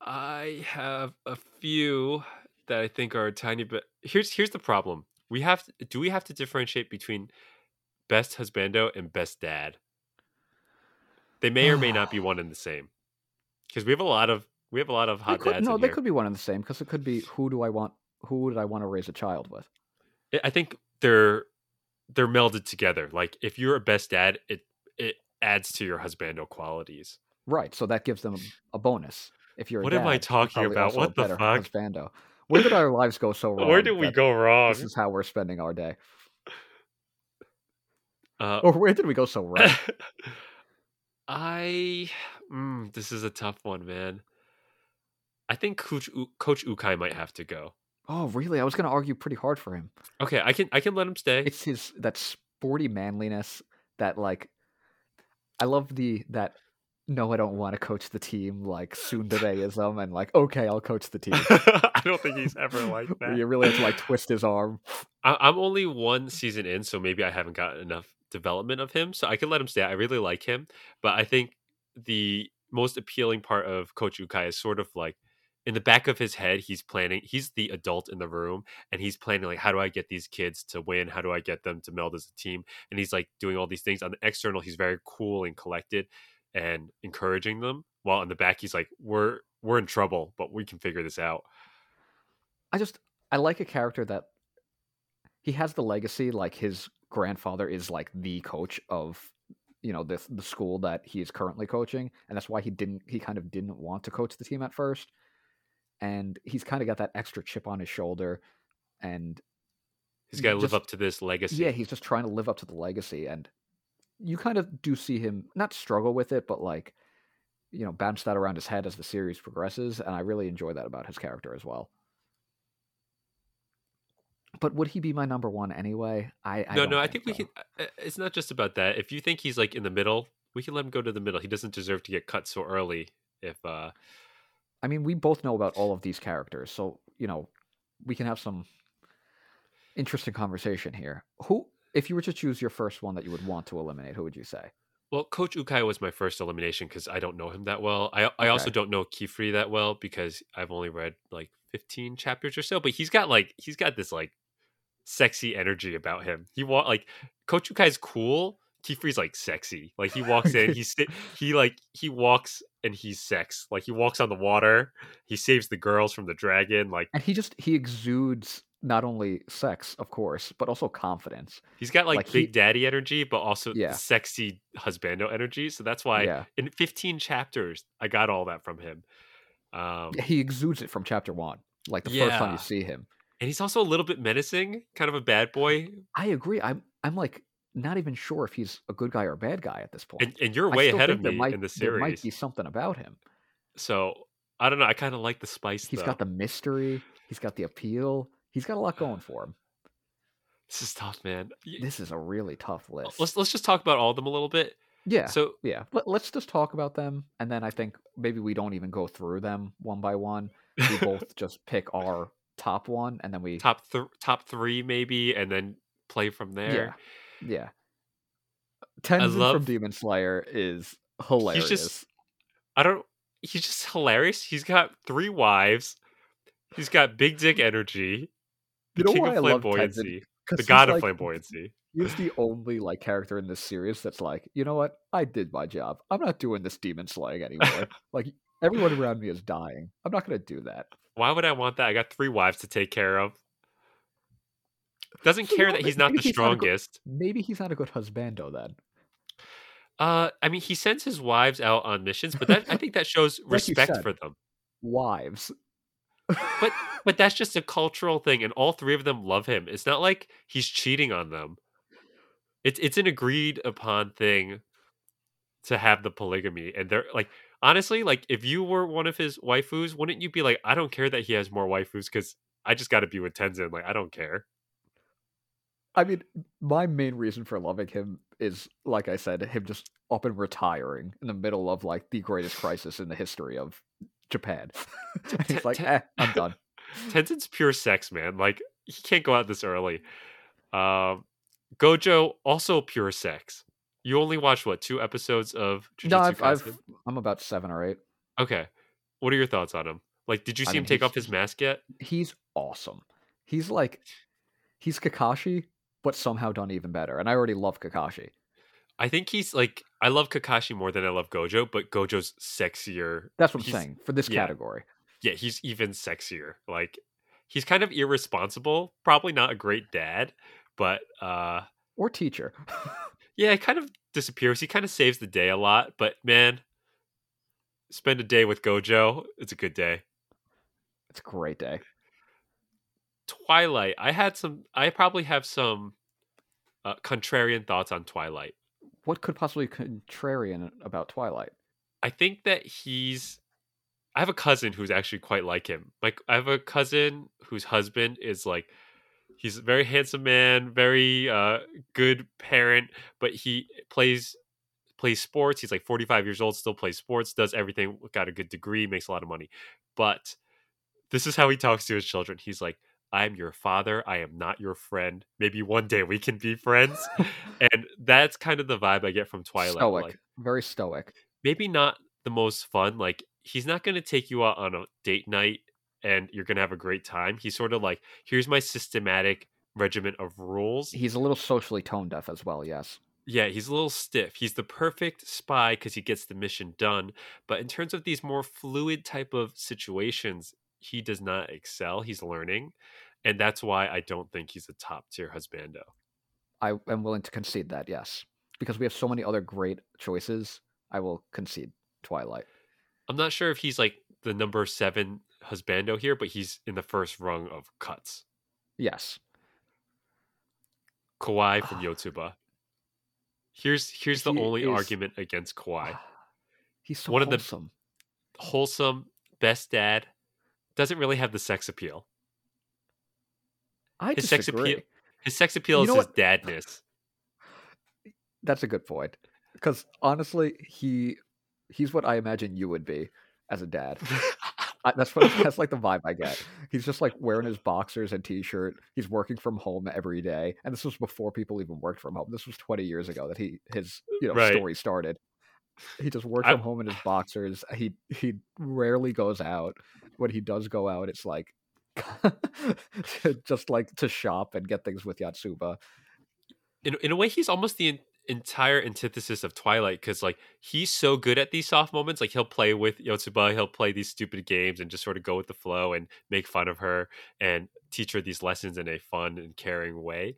I have a few that I think are a tiny bit. Here's here's the problem. We have to, do we have to differentiate between best husbando and best dad? They may or may not be one and the same. Because we have a lot of we have a lot of hot could, dads. no, they here. could be one and the same because it could be who do I want? Who would I want to raise a child with? I- think they're they're melded together. Like if you're a best dad, it it adds to your husbando qualities. Right, so that gives them a bonus. If you're a What am I dad, talking about? What the fuck? husbando. Where did our lives go so wrong? Where did we go wrong? This is how we're spending our day. Uh, Or where did we go so wrong? I mm, this is a tough one, man. I think Coach U- Coach Ukai might have to go. oh, really? I was going to argue pretty hard for him. Okay, I can I can let him stay. It's his that sporty manliness that like I love the that no, I don't want to coach the team like tsundereism and like okay, I'll coach the team. I don't think he's ever like that. you really have to like twist his arm. I, I'm only one season in, so maybe I haven't gotten enough development of him. So I can let him stay. I really like him, but I think the most appealing part of Coach Ukai is sort of like in the back of his head, he's planning. He's the adult in the room, and he's planning like, how do I get these kids to win? How do I get them to meld as a team? And he's like doing all these things. On the external, he's very cool and collected and encouraging them. While in the back, he's like, we're we're in trouble, but we can figure this out. I just I like a character that he has the legacy like his grandfather is like the coach of you know the the school that he is currently coaching and that's why he didn't he kind of didn't want to coach the team at first and he's kind of got that extra chip on his shoulder and He's got to live up to this legacy. Yeah, he's just trying to live up to the legacy, and you kind of do see him not struggle with it, but like, you know, bounce that around his head as the series progresses, and I really enjoy that about his character as well. But would he be my number one anyway? I, I no, no. I think we so. can. uh, It's not just about that. If you think he's like in the middle, we can let him go to the middle. He doesn't deserve to get cut so early. If uh, I mean, we both know about all of these characters, so you know, we can have some interesting conversation here. Who, if you were to choose your first one that you would want to eliminate, who would you say? well, Coach Ukai was my first elimination because I don't know him that well. I I also Okay. don't know Kifri that well because I've only read like 15 chapters or so. But he's got like he's got this like sexy energy about him. He wa- like Coach Ukai's cool. Kifri's like sexy. Like he walks in, he's he like he walks and he's sex. Like he walks on the water. He saves the girls from the dragon. Like And he just he exudes not only sex, of course, but also confidence. he's got like, Like, big he- daddy energy, but also Yeah. sexy husbando energy. So that's why yeah, in 15 chapters I got all that from him. Um, he exudes it from chapter one, like the first time you see him. and he's also a little bit menacing, kind of a bad boy. I agree. I'm I'm like not even sure if he's a good guy or a bad guy at this point. And, and you're way ahead of me might, in the series. There might be something about him. So I don't know. I kind of like the spice. He's though. got the mystery. He's got the appeal. He's got a lot going for him. This is tough, man. This is a really tough oh, list. Let's let's just talk about all of them a little bit. yeah, So yeah. Let, let's just talk about them, and then I think maybe we don't even go through them one by one. We both just pick our top one, and then we top th- top three maybe, and then play from there. Yeah, yeah. Tengen from Demon Slayer is hilarious. He's just, I don't. He's just hilarious. He's got three wives. He's got big dick energy. The You know king why of I love Tengen? The god of like- flamboyancy. He's the only like character in this series that's like, you know what? I did my job. I'm not doing this demon slaying anymore. like everyone around me is dying. I'm not gonna do that. Why would I want that? I got three wives to take care of. Doesn't You care that he's not the he's not good- strongest. Maybe he's not a good husbando then. Uh, I mean, he sends his wives out on missions, but that I think that shows you respect for them. Wives. But but that's just a cultural thing, and all three of them love him. It's not like he's cheating on them. It's it's an agreed upon thing to have the polygamy, and they're like honestly, like if you were one of his waifus, wouldn't you be like, I don't care that he has more waifus because I just got to be with Tengen. Like I don't care. I mean, my main reason for loving him is, like I said, him just up and retiring in the middle of like the greatest crisis in the history of Japan. he's like, eh, I'm done. Tengen's pure sex, man. Like he can't go out this early. Um, Gojo also pure sex. You only watched what two episodes of Jujutsu No, I've, Kaisen? I'm about seven or eight. Okay. What are your thoughts on him? Like, did you I see him take off his mask yet? He's awesome. He's like, he's Kakashi, but somehow done even better. And I already love Kakashi. I think he's like, I love Kakashi more than I love Gojo, but Gojo's sexier. That's what I'm He's- saying for this yeah. category. Yeah, he's even sexier. Like, he's kind of irresponsible. Probably not a great dad, but uh, Or teacher. yeah, it kind of disappears. He kind of saves the day a lot, but man, spend a day with Gojo. It's a good day. it's a great day. Twilight. I had some. I probably have some uh, contrarian thoughts on Twilight. What could possibly contrarian about Twilight? I think that he's. I have a cousin who's actually quite like him. Like I have a cousin whose husband is like, he's a very handsome man, very uh, good parent, but he plays plays sports. He's like forty five years old, still plays sports, does everything, got a good degree, makes a lot of money. But this is how he talks to his children. He's like, "I'm your father. I am not your friend. Maybe one day we can be friends." and that's kind of the vibe I get from Twilight. stoic. Like, very stoic. maybe not the most fun. Like he's not going to take you out on a date night and you're going to have a great time. He's sort of like, here's my systematic regiment of rules. He's a little socially tone deaf as well, yes. Yeah, he's a little stiff. He's the perfect spy because he gets the mission done. But in terms of these more fluid type of situations, he does not excel. He's learning. And that's why I don't think he's a top tier husbando. I am willing to concede that, yes. Because we have so many other great choices, I will concede Twilight. I'm not sure if he's like the number seven husbando here, but he's in the first rung of cuts. Yes. Koiwai from ah. Yotsuba. Here's here's the He only is- argument against Koiwai. Ah, he's so One of the- wholesome. Wholesome, best dad, doesn't really have the sex appeal. I His sex disagree. appeal his sex appeal You is his dadness. That's a good point. Because honestly, he he's what I imagine you would be as a dad. I, that's what that's like the vibe I get. He's just like wearing his boxers and t-shirt. He's working from home every day, and this was before people even worked from home. This was 20 years ago that he his you know Right. story started. He just works I- from home in his boxers. He he rarely goes out. When he does go out, it's like just like to shop and get things with Yatsuba. in in a way he's almost the entire antithesis of Twilight because like he's so good at these soft moments. Like he'll play with Yotsuba, he'll play these stupid games and just sort of go with the flow and make fun of her and teach her these lessons in a fun and caring way.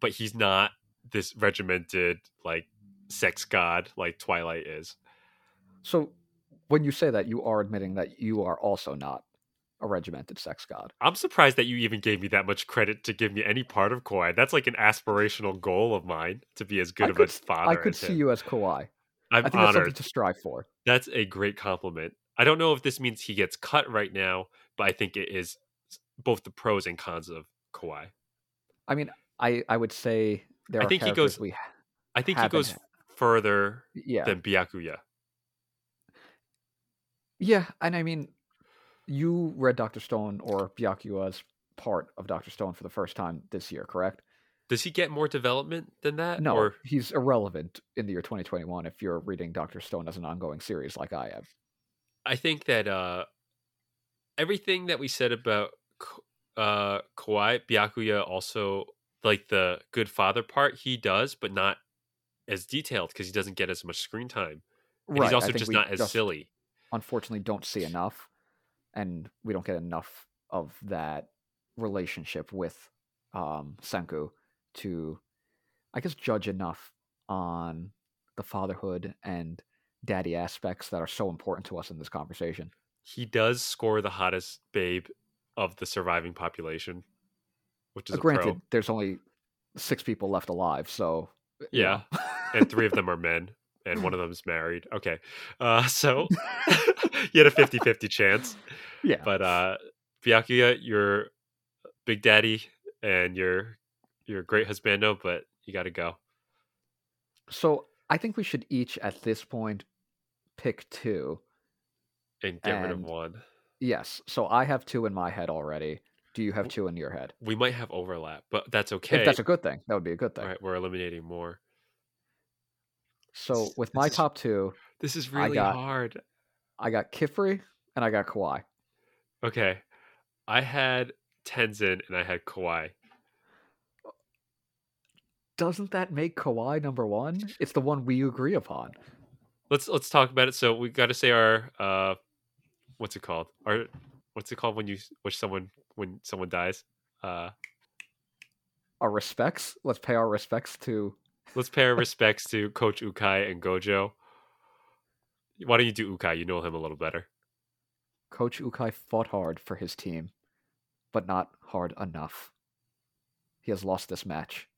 But he's not this regimented like sex god like Twilight is. So when you say that, you are admitting that you are also not a regimented sex god. I'm surprised that you even gave me that much credit to give me any part of Koiwai. That's like an aspirational goal of mine to be as good I of could, a father. I could see him. you as Koiwai. I'm I think that's something honored. to strive for. That's a great compliment. I don't know if this means he gets cut right now, but I think it is both the pros and cons of Koiwai. I mean, I I would say there I are think he goes- we ha- I think he goes further yeah than Byakuya. yeah, and I mean, you read Doctor Stone or Byakuya's part of Doctor Stone for the first time this year, correct? Does he get more development than that? No, Or he's irrelevant in the year 2021 if you're reading Doctor Stone as an ongoing series like I am. I think that uh, everything that we said about uh, Koiwai, Byakuya also like the good father part he does, but not as detailed because he doesn't get as much screen time. And right. he's also just not as just silly. Unfortunately, don't see enough, and we don't get enough of that relationship with um, Senku to, I guess, judge enough on the fatherhood and daddy aspects that are so important to us in this conversation. He does score the hottest babe of the surviving population, which is Uh, granted, pro. there's only six people left alive, so Yeah. and three of them are men and one of them is married okay uh so you had a 50-50 chance yeah. but uh Byakuya, you're big daddy and you're you're a great husbando but you gotta go So I think we should each at this point pick two. and get rid of one Yes. So I have two in my head already. Do you have two in your head? we might have overlap but that's okay If that's a good thing, that would be a good thing. all right we're eliminating more So with my is- top two, this is I really got- hard I got Kifri and I got Koiwai. okay i had tengen and i had koiwai Doesn't that make Koiwai number one? It's the one we agree upon. let's let's talk about it so we got to say our uh what's it called our what's it called when you wish someone when someone dies uh Our respects. Let's pay our respects to. Let's pay our respects to coach ukai and gojo why don't you do ukai you know him a little better Coach Ukai fought hard for his team, but not hard enough. He has lost this match.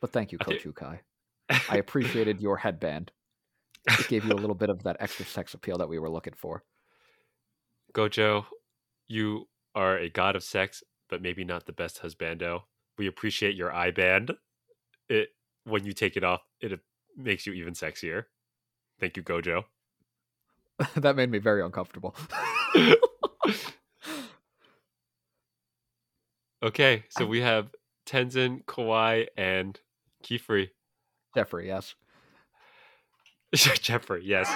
But thank you, Coach Ukai. I appreciated your headband. It gave you a little bit of that extra sex appeal that we were looking for. gojo you are a god of sex but maybe not the best husbando we appreciate your eye band it when you take it off it makes you even sexier thank you gojo that made me very uncomfortable. Okay, so we have Tengen, Koiwai, and Kifri. Jeffrey, yes. Jeffrey, yes.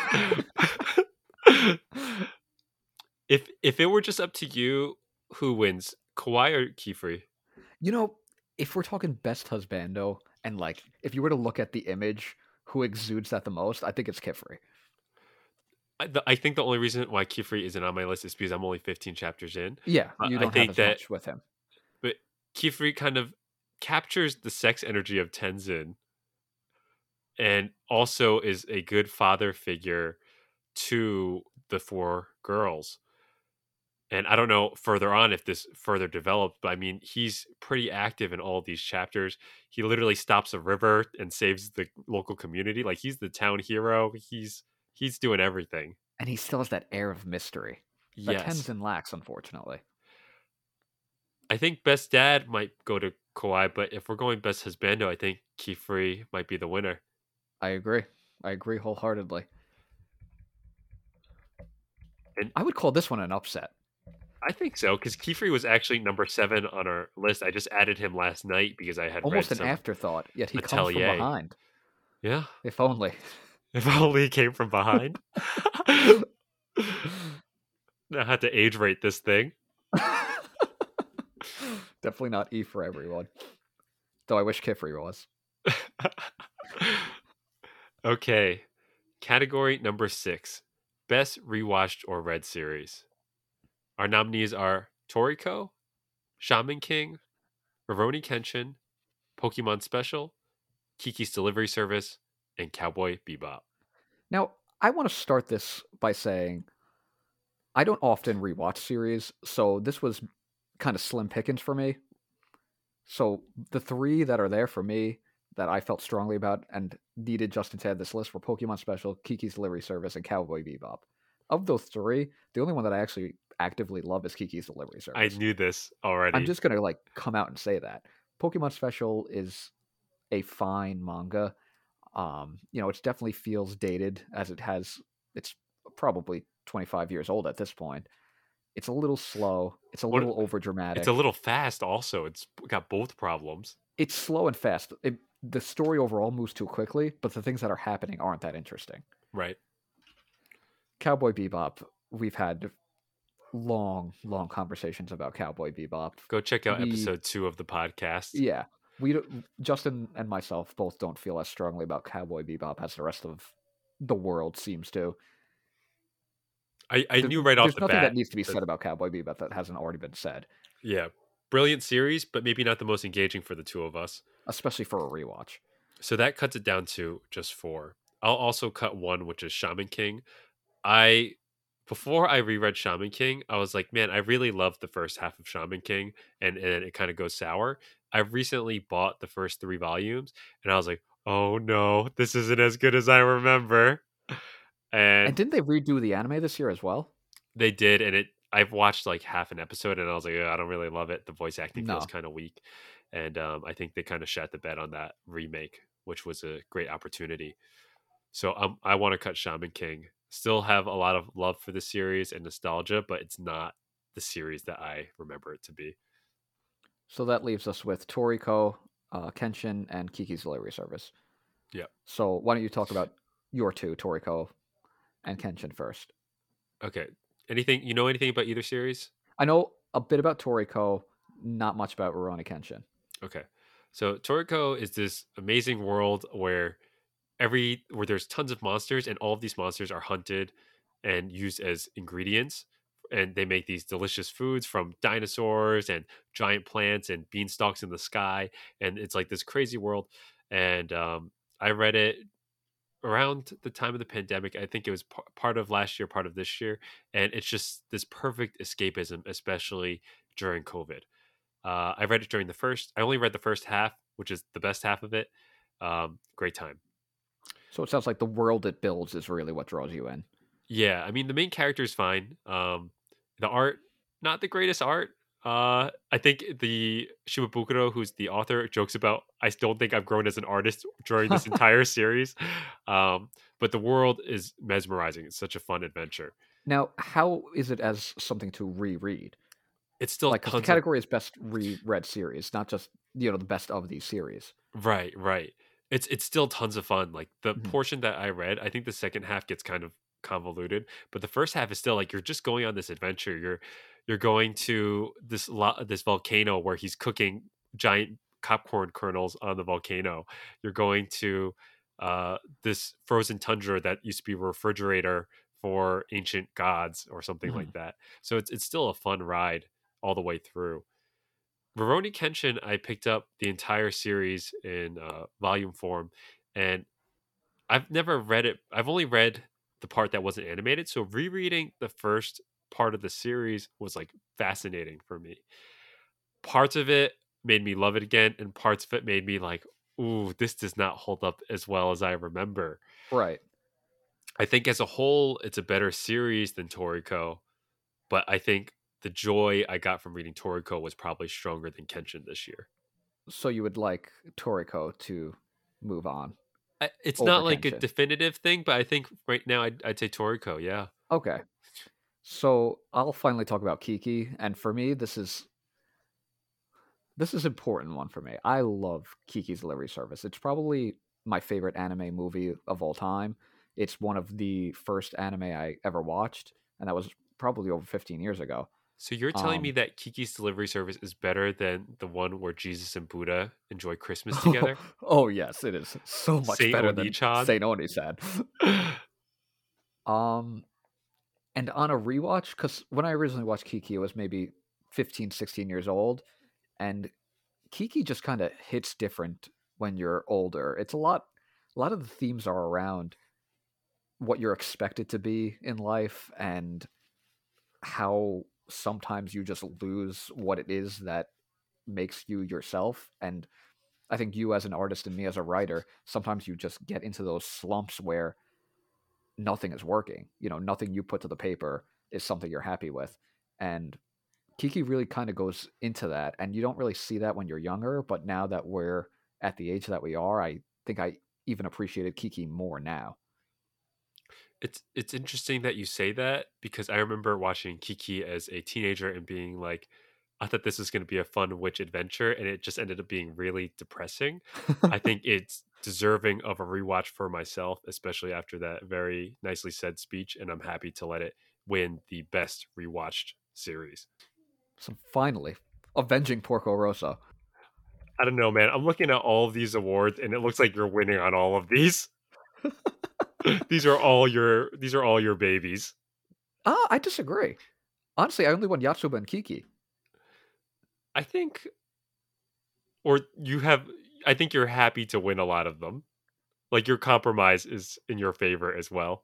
if if it were just up to you, who wins, Koiwai or Kifri? You know, if we're talking best husbando, and like, if you were to look at the image, who exudes that the most, I think it's Kifri. I, the, I think the only reason why Kifri isn't on my list is because I'm only 15 chapters in. Yeah, I- you don't think have as that- with him. But Kifri kind of captures the sex energy of Tengen and also is a good father figure to the four girls. And I don't know further on if this further developed, but I mean, he's pretty active in all these chapters. He literally stops a river and saves the local community. Like he's the town hero. He's he's doing everything. And he still has that air of mystery that Yes. Tengen lacks, unfortunately. I think best dad might go to Koiwai, but if we're going best husbando, I think Kifri might be the winner. I agree. I agree wholeheartedly. And- I would call this one an upset. I think so because Kifri was actually number seven on our list. I just added him last night because I had Almost an some- afterthought, yet he comes from behind. Yeah, If only. if only he came from behind. I had to age rate this thing. Definitely not E for everyone. Though I wish Kifri was. okay, category number six: best rewatched or read series. Our nominees are Toriko, Shaman King, Rurouni Kenshin, Pokemon Special, Kiki's Delivery Service, and Cowboy Bebop. Now, I want to start this by saying I don't often rewatch series, so this was kind of slim pickings for me. So the three that are there for me that I felt strongly about and needed Justin to add this list were Pokemon Special, Kiki's Delivery Service, and Cowboy Bebop. Of those three, the only one that I actually actively love is Kiki's Delivery Service. I knew this already. I'm just gonna like come out and say that Pokemon Special is a fine manga. Um, you know, it definitely feels dated as it has. It's probably 25 years old at this point. It's a little slow. It's a What- little over dramatic. It's a little fast. Also, it's got both problems. it's slow and fast. It, the story overall moves too quickly, but the things that are happening aren't that interesting. Right. Cowboy Bebop. We've had long, long conversations about Cowboy Bebop. Go check out We- episode two of the podcast. Yeah, we don't- Justin and myself both don't feel as strongly about Cowboy Bebop as the rest of the world seems to. I, I There- knew right off There's the nothing bat. that needs to be said about Cowboy Bebop that hasn't already been said, Yeah. Brilliant series, but maybe not the most engaging for the two of us. especially for a rewatch. So that cuts it down to just four. I'll also cut one, which is Shaman King. I before I reread Shaman King, I was like, man, I really loved the first half of Shaman King, and and it kind of goes sour. I recently bought the first three volumes, and I was like, oh no, this isn't as good as I remember. And, And didn't they redo the anime this year as well? they did, and it. I've watched like half an episode, and I was like, "Ugh, I don't really love it. The voice acting feels kind of weak, and um, I think they kind of shat the bed on that remake, which was a great opportunity. So um, I want to cut Shaman King. Still have a lot of love for the series and nostalgia, but it's not the series that I remember it to be. So that leaves us with Toriko, uh, Kenshin, and Kiki's Delivery Service. Yeah. So why don't you talk about your two, Toriko and Kenshin first? Okay. Anything you know anything about either series? I know a bit about Toriko, not much about Rurouni Kenshin. Okay. So Toriko is this amazing world where every where there's tons of monsters and all of these monsters are hunted and used as ingredients and they make these delicious foods from dinosaurs and giant plants and beanstalks in the sky and it's like this crazy world and um, I read it around the time of the pandemic. I think it was p- part of last year, part of this year, and it's just this perfect escapism, especially during COVID. Uh, I read it during the first. I only read the first half, which is the best half of it. Um, great time. So it sounds like the world it builds is really what draws you in. Yeah, I mean the main character is fine. Um, the art, not the greatest art. Uh, I think the Shimabukuro, who's the author, jokes about I don't think I've grown as an artist during this entire series. Um, but the world is mesmerizing. It's such a fun adventure. Now, how is it as something to reread? It's still like the tons of- category is best reread series, not just you know the best of these series. Right, right. It's it's still tons of fun. Like the Mhm. portion that I read, I think the second half gets kind of convoluted, but the first half is still like you're just going on this adventure. You're you're going to this lo- this volcano where he's cooking giant popcorn kernels on the volcano. You're going to uh, this frozen tundra that used to be a refrigerator for ancient gods or something like that. So it's it's still a fun ride all the way through. Rurouni Kenshin, I picked up the entire series in uh, volume form, and I've never read it. I've only read the part that wasn't animated. So rereading the first part of the series was like fascinating for me. Parts of it made me love it again, and parts of it made me like, ooh, this does not hold up as well as I remember. Right. I think as a whole, it's a better series than Toriko, but I think the joy I got from reading Toriko was probably stronger than Kenshin this year. So you would like Toriko to move on. I, it's not like a definitive thing, but I think right now I'd, I'd say Toriko. Yeah. Okay. So I'll finally talk about Kiki, and for me, this is this is important one for me. I love Kiki's Delivery Service. It's probably my favorite anime movie of all time. It's one of the first anime I ever watched, and that was probably over 15 years ago. So you're telling Um, me that Kiki's delivery service is better than the one where Jesus and Buddha enjoy Christmas together? oh yes, it is so much Saint better than Oni-chan? Saint Oni said. Um, and on a rewatch, because when I originally watched Kiki, it was maybe 15, 16 years old, and Kiki just kind of hits different when you're older. It's a lot, a lot of the themes are around what you're expected to be in life and how sometimes you just lose what it is that makes you yourself. And I think you, as an artist, and me as a writer, sometimes you just get into those slumps where nothing is working. You know, nothing you put to the paper is something you're happy with. And Kiki really kind of goes into that. And you don't really see that when you're younger. But now that we're at the age that we are, I think I even appreciated Kiki more now. It's it's interesting that you say that because I remember watching Kiki as a teenager and being like, I thought this was going to be a fun witch adventure, and it just ended up being really depressing. I think it's deserving of a rewatch for myself, especially after that very nicely said speech, and I'm happy to let it win the best rewatched series. So finally, avenging Porco Rosso. I don't know, man. I'm looking at all of these awards, and it looks like you're winning on all of these. these are all your these are all your babies. Ah, I disagree. Honestly, I only won Yatsuba and Kiki. I think, or you have. I think you're happy to win a lot of them. Like your compromise is in your favor as well.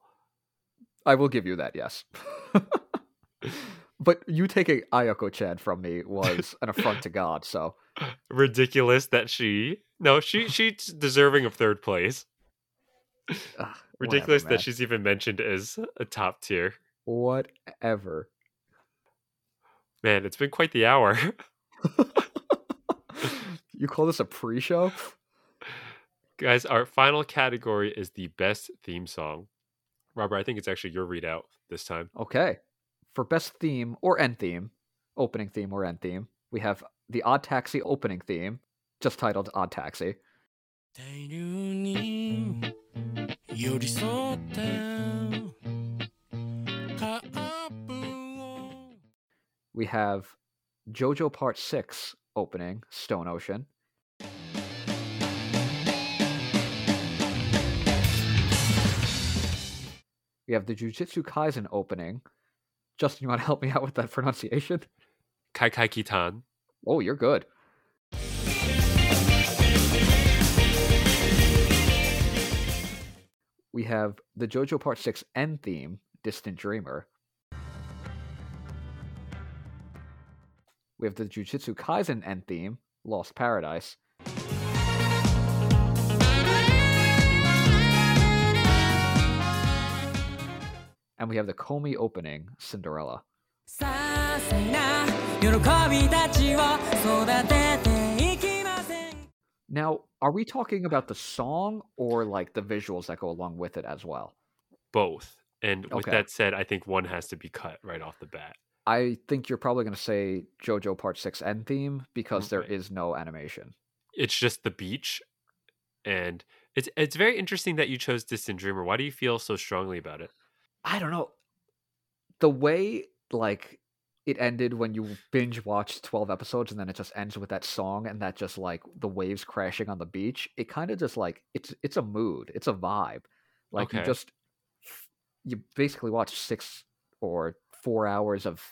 I will give you that, yes. but you taking Ayako Chan from me was an affront to God, so Ridiculous that she no she she's deserving of third place. Ugh, Ridiculous man. that she's even mentioned as a top tier. whatever. Man, it's been quite the hour. you call this a pre-show? Guys, our final category is the best theme song. Robert, I think it's actually your readout this time. Okay. For best theme or end theme, opening theme or end theme, we have the Odd Taxi opening theme, just titled Odd Taxi. 大量に寄り添ったカップを We have JoJo Part 6 opening, Stone Ocean. We have the Jujutsu Kaisen opening. Justin, you want to help me out with that pronunciation? Kai Kai Kitan. Oh, you're good. we have the JoJo Part 6 end theme, Distant Dreamer. We have the Jujutsu Kaisen end theme, Lost Paradise. And we have the Komi opening, Cinderella. Now, are we talking about the song or like the visuals that go along with it as well? Both. And with Okay. that said, I think one has to be cut right off the bat. I think you're probably going to say JoJo Part 6 end theme because there Okay. is no animation. It's just the beach. And it's it's very interesting that you chose Distant Dreamer. Why do you feel so strongly about it? I don't know. The way like it ended when you binge watched 12 episodes and then it just ends with that song and that just like the waves crashing on the beach, it kind of just like it's it's a mood, it's a vibe. Like you just you basically watch 6 or 4 hours of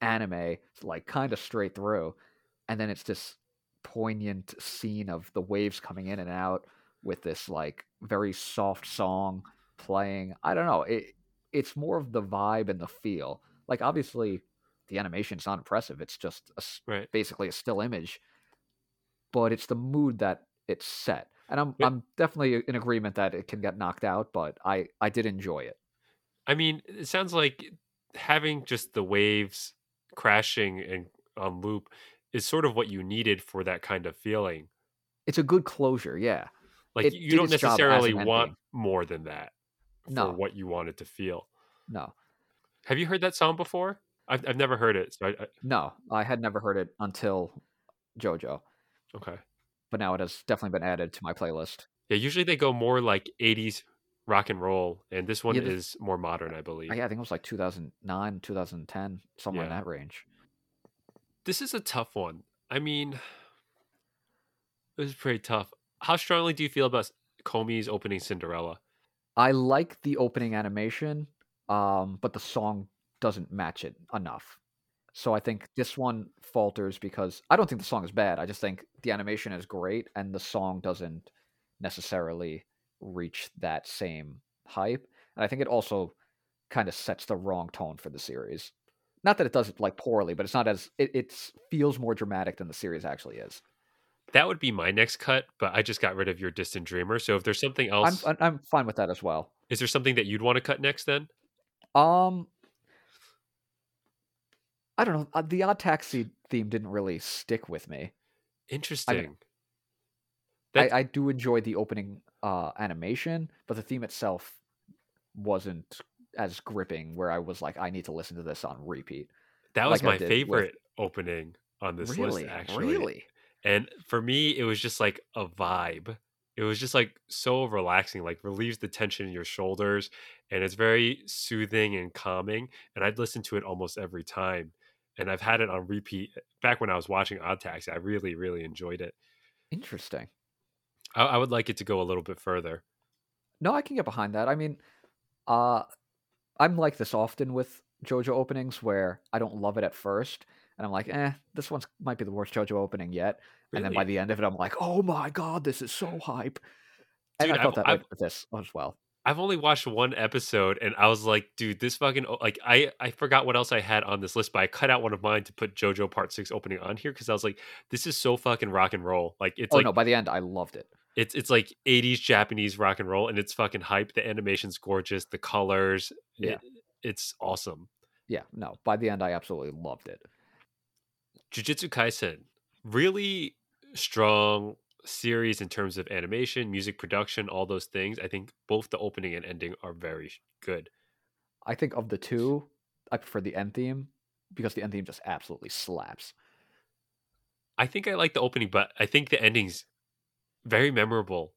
anime like kind of straight through and then it's this poignant scene of the waves coming in and out with this like very soft song playing. I don't know. It it's more of the vibe and the feel Like obviously, the animation's not impressive. It's just a Right. basically a still image, but it's the mood that it's set. And I'm Yeah. I'm definitely in agreement that it can get knocked out, but I I did enjoy it. I mean, it sounds like having just the waves crashing and on loop is sort of what you needed for that kind of feeling. It's a good closure, yeah. Like It you don't necessarily want ending. more than that for No. what you want it to feel. No, Have you heard that song before? I've I've never heard it. So I, I no, I had never heard it until JoJo, okay. but now it has definitely been added to my playlist. Yeah, usually they go more like 80s rock and roll, and this one Yeah, the- is more modern, I believe. I, I think it was like 2009, 2010, somewhere in that range. This is a tough one. I mean, this is pretty tough. How strongly do you feel about Komi's opening Cinderella? I like the opening animation, um, but the song doesn't match it enough. So I think this one falters because I don't think the song is bad. I just think the animation is great and the song doesn't necessarily reach that same hype. And I think it also kind of sets the wrong tone for the series. Not that it does it like poorly, but it's not as it it's, feels more dramatic than the series actually is. That would be my next cut, but I just got rid of your distant dreamer. So if there's something else, I'm- I'm fine with that as well. is there something that you'd want to cut next then? Um, I don't know. uh, The Odd Taxi theme didn't really stick with me. Interesting. I, That- I do enjoy the opening uh, animation, but the theme itself wasn't as gripping. Where I was like, I need to listen to this on repeat. that was like my did with- favorite opening on this really, list, actually. really. And for me, it was just like a vibe. It was just like so relaxing, like relieves the tension in your shoulders. And it's very soothing and calming. And I'd listen to it almost every time. And I've had it on repeat back when I was watching Odd Taxi. I really, really enjoyed it. Interesting. I, I would like it to go a little bit further. No, I can get behind that. I mean, uh, I'm like this often with JoJo openings where I don't love it at first, and I'm like, eh, this one's might be the worst JoJo opening yet. And then by the end of it, I'm like, oh my god, this is so hype. And I felt I've- that way I've- with this as well. I've only watched one episode and I was like, dude, this fucking like I I forgot what else I had on this list, but I cut out one of mine to put JoJo Part Six opening on here because I was like, this is so fucking rock and roll. Like it's oh like no, by the end, I loved it. it's it's like 80s Japanese rock and roll and it's fucking hype. The animation's gorgeous, the colors, Yeah. it, it's awesome. Yeah, no, by the end, I absolutely loved it. Jujutsu Kaisen, really strong series in terms of animation, music production, all those things. I think both the opening and ending are very good. I think of the two, I prefer the end theme because the end theme just absolutely slaps. I think I like the opening, but I think the ending's very memorable.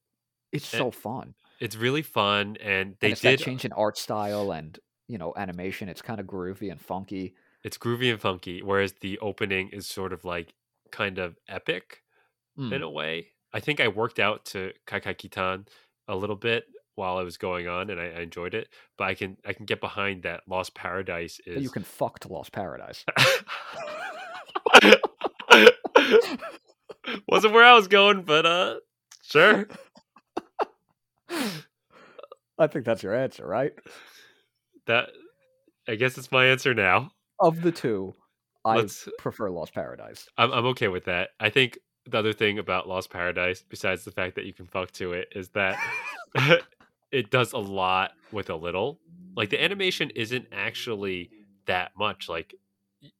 It's Eh, so fun. It's really fun, and they and did. change in art style and you know animation. It's kind of groovy and funky. It's groovy and funky, whereas the opening is sort of like kind of epic Mm. in a way. I think I worked out to Kai Kai Kitan a little bit while it was going on, and I, I enjoyed it. But I can I can get behind that Lost Paradise is you can fuck to Lost Paradise. Wasn't where I was going, but uh, sure. I think that's your answer, right? That I guess it's my answer now. Of the two, I Let's. prefer Lost Paradise. I'm I'm okay with that. I think the other thing about Lost Paradise, besides the fact that you can fuck to it, is that it does a lot with a little. Like the animation isn't actually that much. Like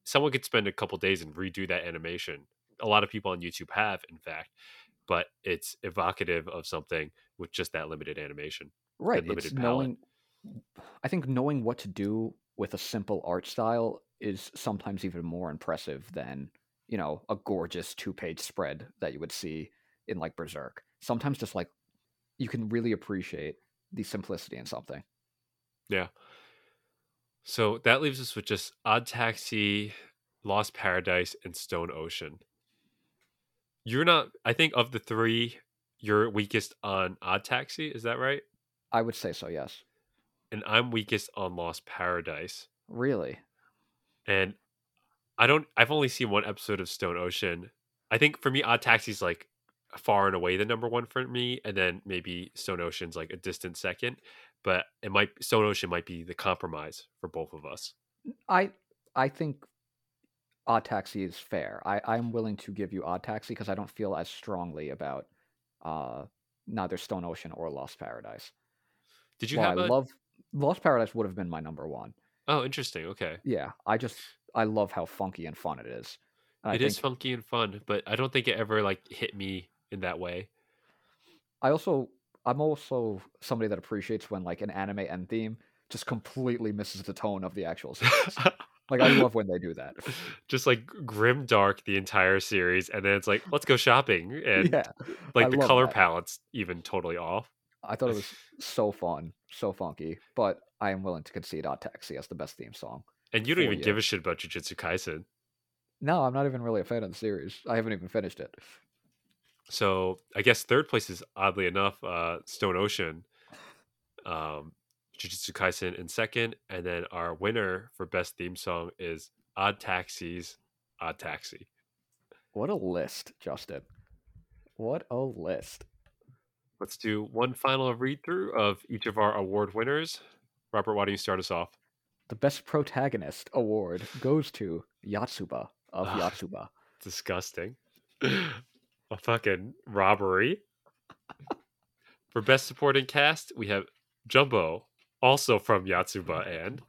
someone could spend a couple days and redo that animation. A lot of people on YouTube have, in fact, but it's evocative of something with just that limited animation. Right. limited knowing. I think knowing what to do with a simple art style is sometimes even more impressive than you know a gorgeous two-page spread that you would see in like Berserk. Sometimes just like you can really appreciate the simplicity in something. Yeah. So that leaves us with just Odd Taxi, Lost Paradise, and Stone Ocean. You're not, I think, of the three, you're weakest on Odd Taxi. Is that right? I would say so. Yes. And I'm weakest on Lost Paradise. Really. And I don't, I've only seen one episode of Stone Ocean. I think for me, Odd Taxi's like far and away the number one for me. And then maybe Stone Ocean's like a distant second. But it might, Stone Ocean might be the compromise for both of us. I I think Odd Taxi is fair. I I'm willing to give you Odd Taxi because I don't feel as strongly about uh neither Stone Ocean or Lost Paradise. Did you While have I a? love Lost Paradise would have been my number one. oh, interesting. Okay, Yeah, I just I love how funky and fun it is. And it is funky and fun, but I don't think it ever like hit me in that way. I also I'm also somebody that appreciates when like an anime end theme just completely misses the tone of the actual series. like I love when they do that. Just like grim dark the entire series, and then it's like let's go shopping, and yeah, like I the color that. palette's even totally off. I thought it was so fun, so funky. But I am willing to concede Odd Taxi as the best theme song. And you don't even give a shit about Jujutsu Kaisen. No, I'm not even really a fan of the series. I haven't even finished it. So I guess third place is oddly enough uh, Stone Ocean, um, Jujutsu Kaisen in second, and then our winner for best theme song is Odd Taxi's Odd Taxi. What a list, Justin. What a list. Let's do one final read through of each of our award winners. Robert, why don't you start us off? The best protagonist award goes to Yatsuba of Ugh. Yatsuba. Disgusting. A fucking robbery. For best supporting cast, we have Jumbo, also from Yatsuba, and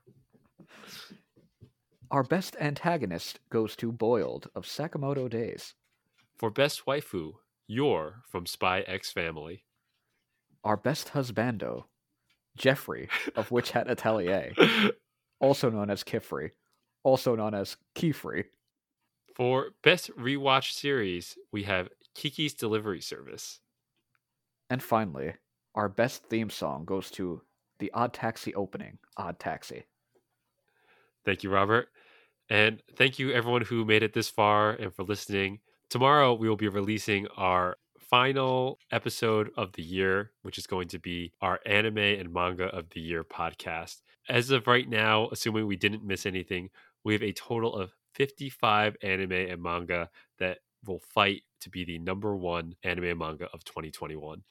Our best antagonist goes to Boiled of Sakamoto Days. for best waifu, Yor from Spy X Family. Our best husbando, Jeffrey of Witch Hat Atelier, also known as Qifrey, also known as Qifrey. For best rewatch series, we have Kiki's Delivery Service. And finally, our best theme song goes to the Odd Taxi opening, Odd Taxi. Thank you, Robert. And thank you, everyone who made it this far and for listening. Tomorrow, we will be releasing our final episode of the year, which is going to be our anime and manga of the year podcast. As of right now, assuming we didn't miss anything, we have a total of 55 anime and manga that will fight to be the number one anime and manga of 2021.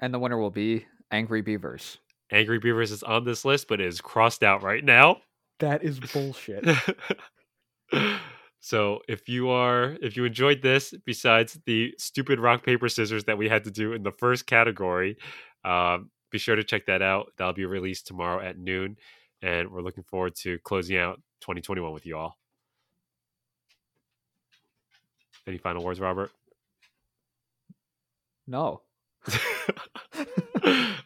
And the winner will be Angry Beavers. Angry Beavers is on this list, but it is crossed out right now. That is bullshit. so if you are if you enjoyed this besides the stupid rock paper scissors that we had to do in the first category um, be sure to check that out. That'll be released tomorrow at noon and we're looking forward to closing out 2021 with you all. Any final words robert? No.